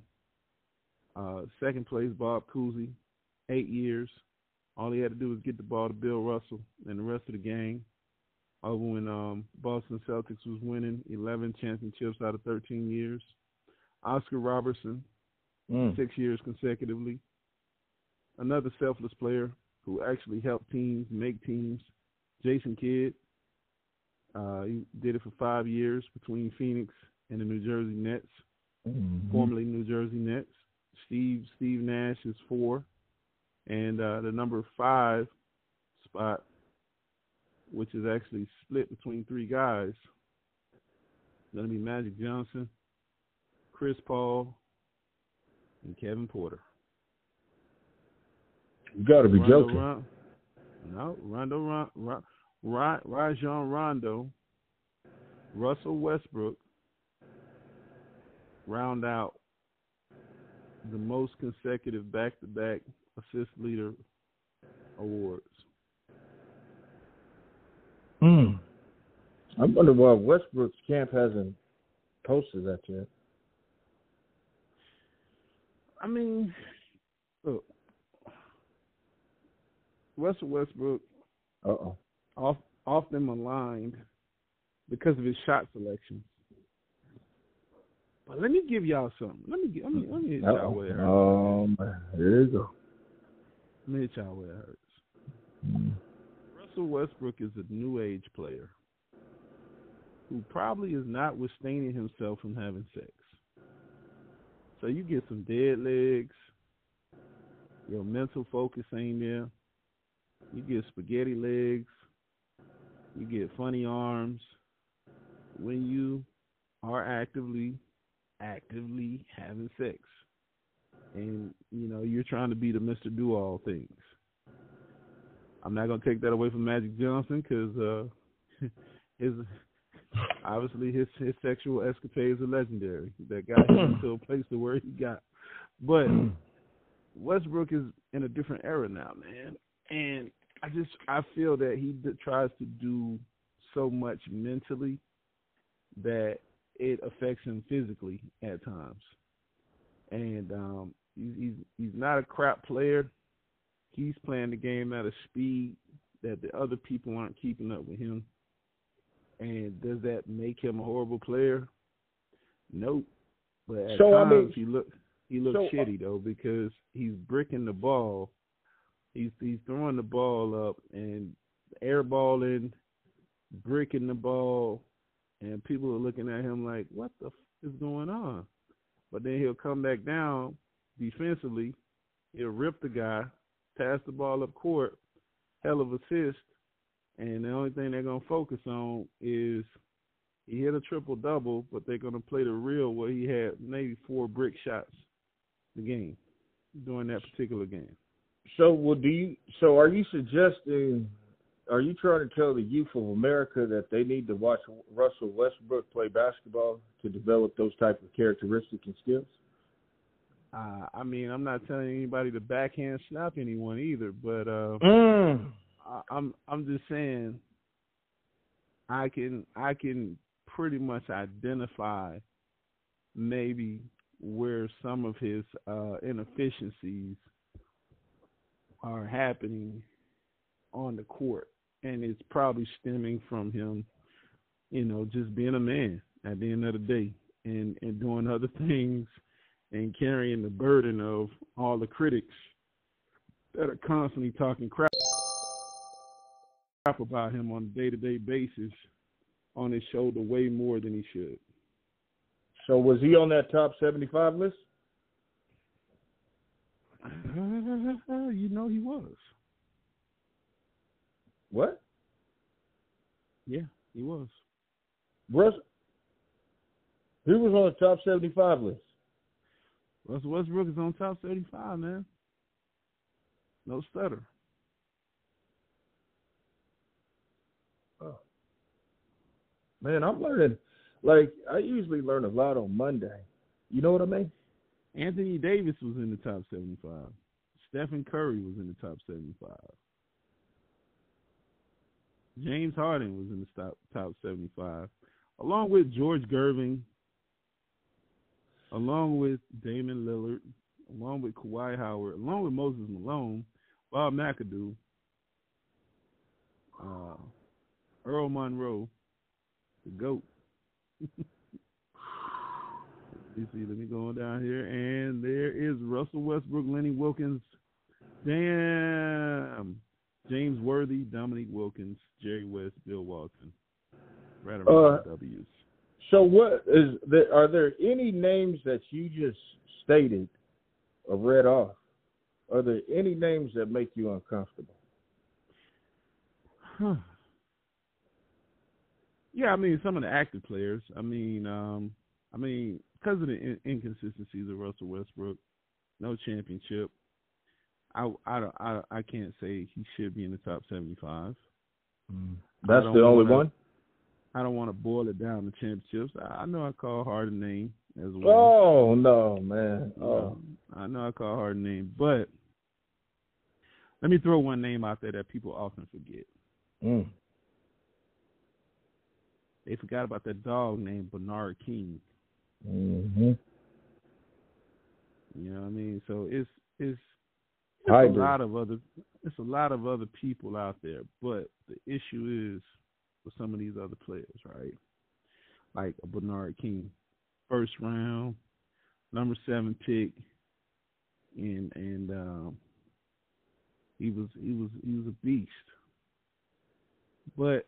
Uh, second place, Bob Cousy, eight years. All he had to do was get the ball to Bill Russell and the rest of the gang. Over when um, Boston Celtics was winning 11 championships out of 13 years. Oscar Robertson, mm. six years consecutively. Another selfless player who actually helped teams make teams. Jason Kidd, uh, he did it for five years between Phoenix and the New Jersey Nets, mm-hmm. formerly New Jersey Nets. Steve Steve Nash is four, and uh, the number five spot, which is actually split between three guys, going to be Magic Johnson, Chris Paul, and Kevin Porter. You got to be Rondo, joking. Ron, no, Rondo, Ron, Ron, Rajon Rondo, Russell Westbrook round out the most consecutive back-to-back assist leader awards. Hmm. I wonder why Westbrook's camp hasn't posted that yet. I mean, look, Russell Westbrook. Uh oh off, often maligned because of his shot selection. But let me give y'all something. Let me let me let me hit y'all where it hurts. Um, here you go. Let me hit y'all where it hurts. Mm. Russell Westbrook is a new age player who probably is not withstanding himself from having sex. So you get some dead legs. Your mental focus ain't there. You get spaghetti legs you get funny arms when you are actively actively having sex. And you know you're trying to be the mr do all things. I'm not going to take that away from magic johnson because uh *laughs* his obviously his his sexual escapades are legendary. That got him to a place to where he got. But westbrook is in a different era now man. And I just I feel that he d- tries to do so much mentally that it affects him physically at times, and um, he's, he's he's not a crap player. He's playing the game at a speed that the other people aren't keeping up with him. And does that make him a horrible player? Nope. But at so, times I mean, he look he looks so, uh shitty though because he's bricking the ball He's he's throwing the ball up and airballing, breaking the ball, and people are looking at him like, "What the f- is going on?" But then he'll come back down defensively. He'll rip the guy, pass the ball up court, hell of assist, and the only thing they're gonna focus on is he hit a triple double, but they're gonna play the real where he had maybe four brick shots the game during that particular game. So, well, do you? So, are you suggesting? Are you trying to tell the youth of America that they need to watch Russell Westbrook play basketball to develop those type of characteristics and skills? Uh, I mean, I'm not telling anybody to backhand snap anyone either, but uh, Mm. I, I'm I'm just saying I can I can pretty much identify maybe where some of his uh, inefficiencies are happening on the court, and it's probably stemming from him, you know, just being a man at the end of the day, and and doing other *laughs* things, and carrying the burden of all the critics that are constantly talking crap crap about him on a day to day basis on his shoulder way more than he should. So was he on that top seventy-five list? *laughs* you know he was. What? Yeah, he was. Russ? He was on the top seventy-five list. Russell Westbrook is on top seventy five, man. No stutter. Oh. Man, I'm learning. Like I usually learn a lot on Monday. You know what I mean? Anthony Davis was in the top seventy five. Stephen Curry was in the top seventy five. James Harden was in the top top seventy five. Along with George Gervin, along with Damian Lillard, along with Kawhi Howard, along with Moses Malone, Bob McAdoo, uh, Earl Monroe, the GOAT. *laughs* You see, let me go on down here, and there is Russell Westbrook, Lenny Wilkens, damn, James Worthy, Dominique Wilkins, Jerry West, Bill Walton. Right around Uh, the W's. So what is there? Are there any names that you just stated or read off? Are there any names that make you uncomfortable? Huh. Yeah, I mean some of the active players. I mean, um, I mean because of the in- inconsistencies of Russell Westbrook, no championship. I I don't- I I can't say he should be in the top seventy five. That's the only wanna- one. I don't want to boil it down to championships. I, I know I call Harden name as well. Oh no, man. Oh, I know I call Harden name, but let me throw one name out there that people often forget. mm. They forgot about that dog named Bernard King. hmm You know what I mean? So it's it's, it's Hybrid. a lot of other it's a lot of other people out there, but the issue is with some of these other players, right? Like a Bernard King, first round, number seven pick, and and um, he was he was he was a beast. But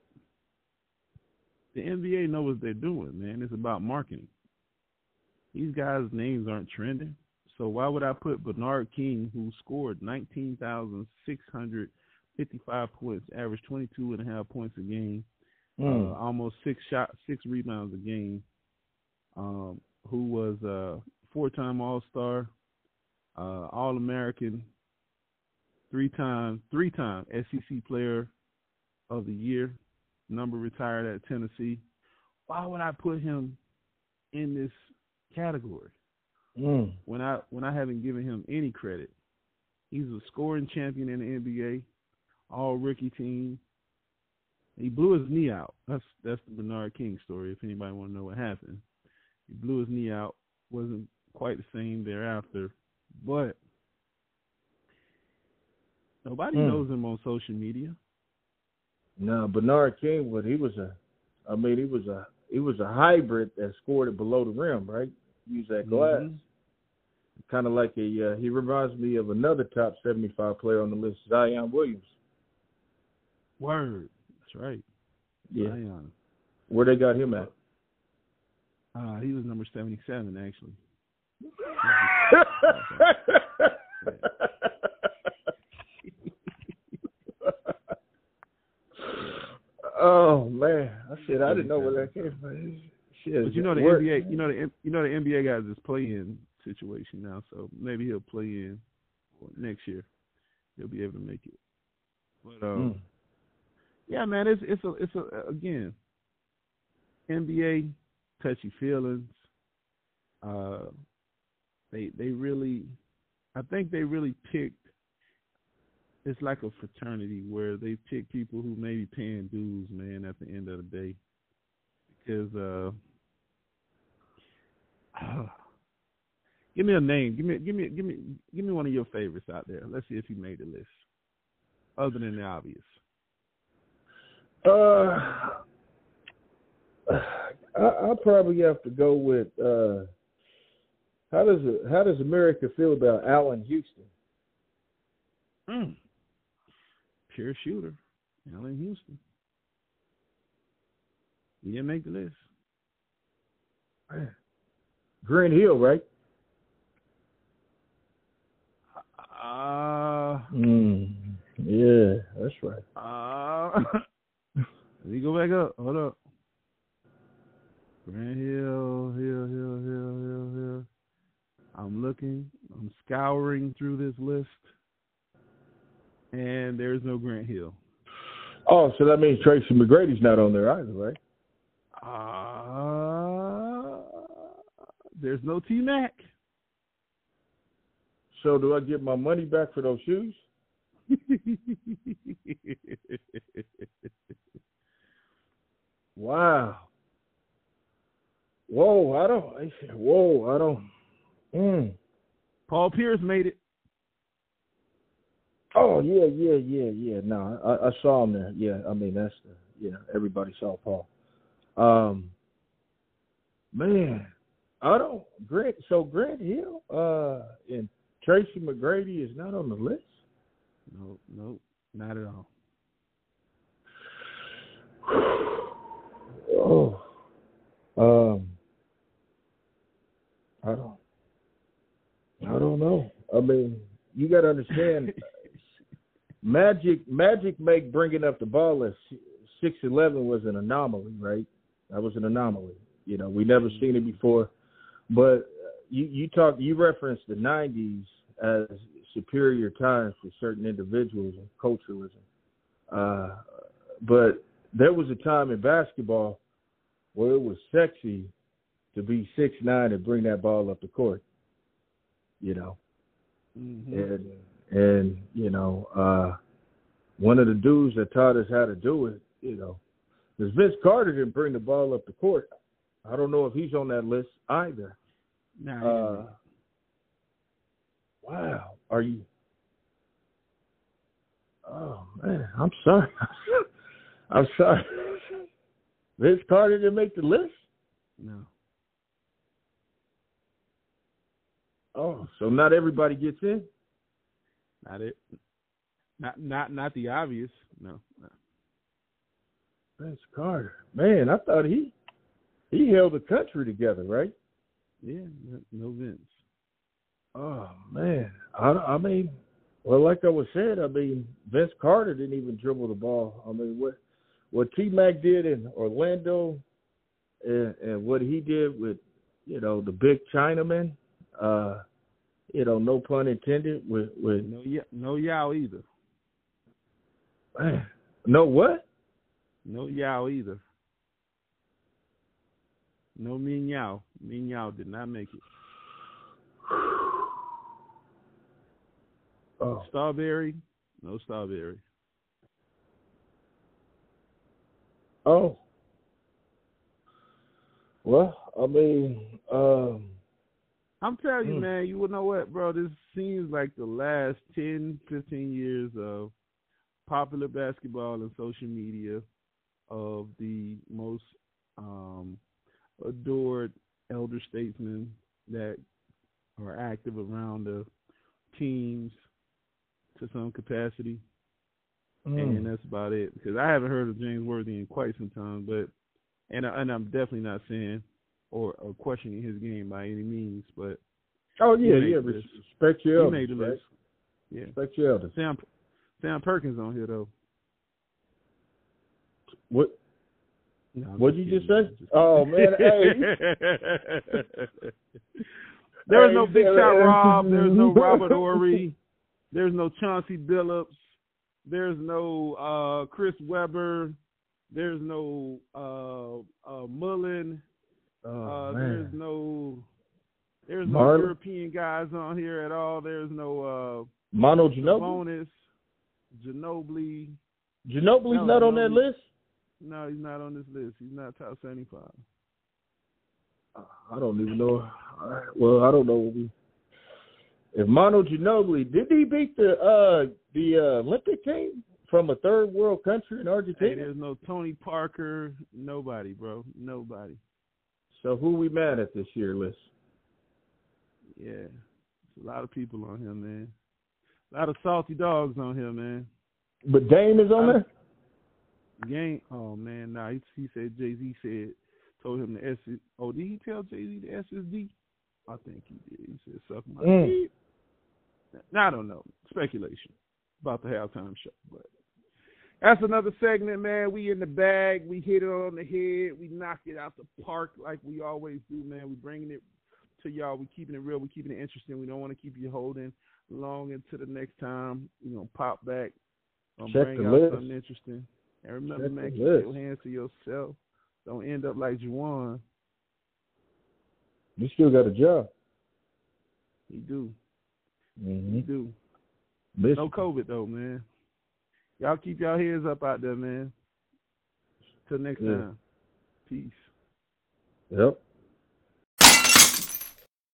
the NBA knows what they're doing, man. It's about marketing. These guys' names aren't trending. So why would I put Bernard King, who scored 19,655 points, averaged 22 and a half points a game, Mm. uh, almost six shot, six rebounds a game, um, who was a four-time All-Star, uh, All-American, three-time, three-time SEC Player of the Year, number retired at Tennessee. Why would I put him in this category? Mm. when I when I haven't given him any credit. He's a scoring champion in the NBA, all rookie team. He blew his knee out. That's that's the Bernard King story. If anybody want to know what happened, he blew his knee out. wasn't quite the same thereafter, but nobody Hmm. knows him on social media. No, Bernard King, but he was a, I mean, he was a, he was a hybrid that scored it below the rim, right? Use that glass. Mhm. Kind of like a, uh, he reminds me of another top seventy-five player on the list, Zion Williams. Word. That's right. Yeah, Zion. where they got him at? Uh, he was number seventy-seven actually. *laughs* oh man, I said I didn't know where that came from. Shit, But you know the where- NBA, you know the you know the NBA guys is play-in situation now, so maybe he'll play in next year. He'll be able to make it. But um, Mm. yeah, man, it's it's a it's a again NBA touchy feelings. Uh, they they really, I think they really picked. It's like a fraternity where they pick people who may be paying dues, man. At the end of the day, because uh *sighs* give me a name. Give me give me give me give me one of your favorites out there. Let's see if you made the list. Other than the obvious. Uh, I, I'll probably have to go with. uh How does it, How does America feel about Allan Houston? Mm. Pure shooter, Allan Houston. He didn't make the list. Man. Grant Hill, right? Uh, mm, yeah, that's right. Uh, *laughs* let me go back up. Hold up. Grant Hill, Hill, Hill, Hill, Hill, Hill. I'm looking. I'm scouring through this list, and there's no Grant Hill. Oh, so that means Tracy McGrady's not on there either, right? Uh, there's no T Mac. So do I get my money back for those shoes? *laughs* wow. Whoa, I don't. I, Whoa, I don't. Mm. Paul Pierce made it. Oh yeah, yeah, yeah, yeah. No, I, I saw him there. Yeah, I mean that's the yeah. Everybody saw Paul. Um, man, I don't Grant. So Grant Hill, uh, and Tracy McGrady is not on the list. No, no, not at all. *sighs* oh, um, I don't, I don't know. I mean, you got to understand. *laughs* Magic, Magic make bringing up the ball at six eleven was an anomaly, right? That was an anomaly. You know, we never seen it before. But you you talk you referenced the '90s as superior times for certain individuals and culturalism. Uh, but there was a time in basketball where it was sexy to be six nine and bring that ball up the court. You know, mm-hmm. and and you know, uh, one of the dudes that taught us how to do it, you know, because Vince Carter didn't bring the ball up the court. I don't know if he's on that list either. Nah, uh, wow, are you? Oh man, I'm sorry. *laughs* I'm sorry. *laughs* Vince Carter didn't make the list. No. Oh, so not everybody gets in. Not it. Not not not the obvious. No. no. Vince Carter, man, I thought he he held the country together, right? Yeah, no Vince. Oh man, I, I mean, well, like I was saying, I mean, Vince Carter didn't even dribble the ball. I mean, what what T Mac did in Orlando, and, and what he did with, you know, the big Chinaman, uh, you know, no pun intended, with with no no Yao either. Man, no what? No Yao either. No Min Yao. Min Yao did not make it. Oh. Strawberry, no strawberry. Oh. Well, I mean, um, I'm telling you, hmm. man, you would know what, bro. This seems like the last 10, 15 years of popular basketball and social media of the most um, adored elder statesmen that are active around the teams to some capacity. Mm. And that's about it. Because I haven't heard of James Worthy in quite some time, but and I, and I'm definitely not saying or, or questioning his game by any means, but oh yeah, yeah, respect your elders, made right? Yeah, respect your elders. Sam Sam Perkins on here though. What? No, What'd you just say? Just oh man, hey. *laughs* there was no Big Shot Rob. There's no Robert Horry. There's no Chauncey Billups. There's no uh, Chris Webber. There's no uh, uh, Mullin. Oh, uh, there's no There's no Marlon? European guys on here at all. There's no uh Manu Ginobili. bonus, Ginobili. Ginobili's No, not on that list. No, he's not on this list. He's not top seventy-five. I don't even know. Well, I don't know. If Manu Ginobili did he beat the uh the uh, Olympic team from a third world country in Hey, Argentina? there's no Tony Parker. Nobody, bro. Nobody. So who we mad at this year, list? Yeah, There's a lot of people on here, man. A lot of salty dogs on here, man. But Dame is on I- there. Game. Oh man, nah. He, he said Jay Z said told him the S. Oh, did he tell Jay Z the SSD? I think he did. He said suck my Mm. Now, I don't know. Speculation about the halftime show, but that's another segment, man. We in the bag. We hit it on the head. We knocked it out the park like we always do, man. We bringing it to y'all. We keeping it real. We keeping it interesting. We don't want to keep you holding long until the next time. You know, pop back. Um, Check bring the out list. something interesting. And remember, man, keep your hands to yourself. Don't end up like Juwan. You still got a job. He do. Mm-hmm. He do. No COVID though, man. Y'all keep y'all heads up out there, man. Till next Yeah. time. Peace. Yep.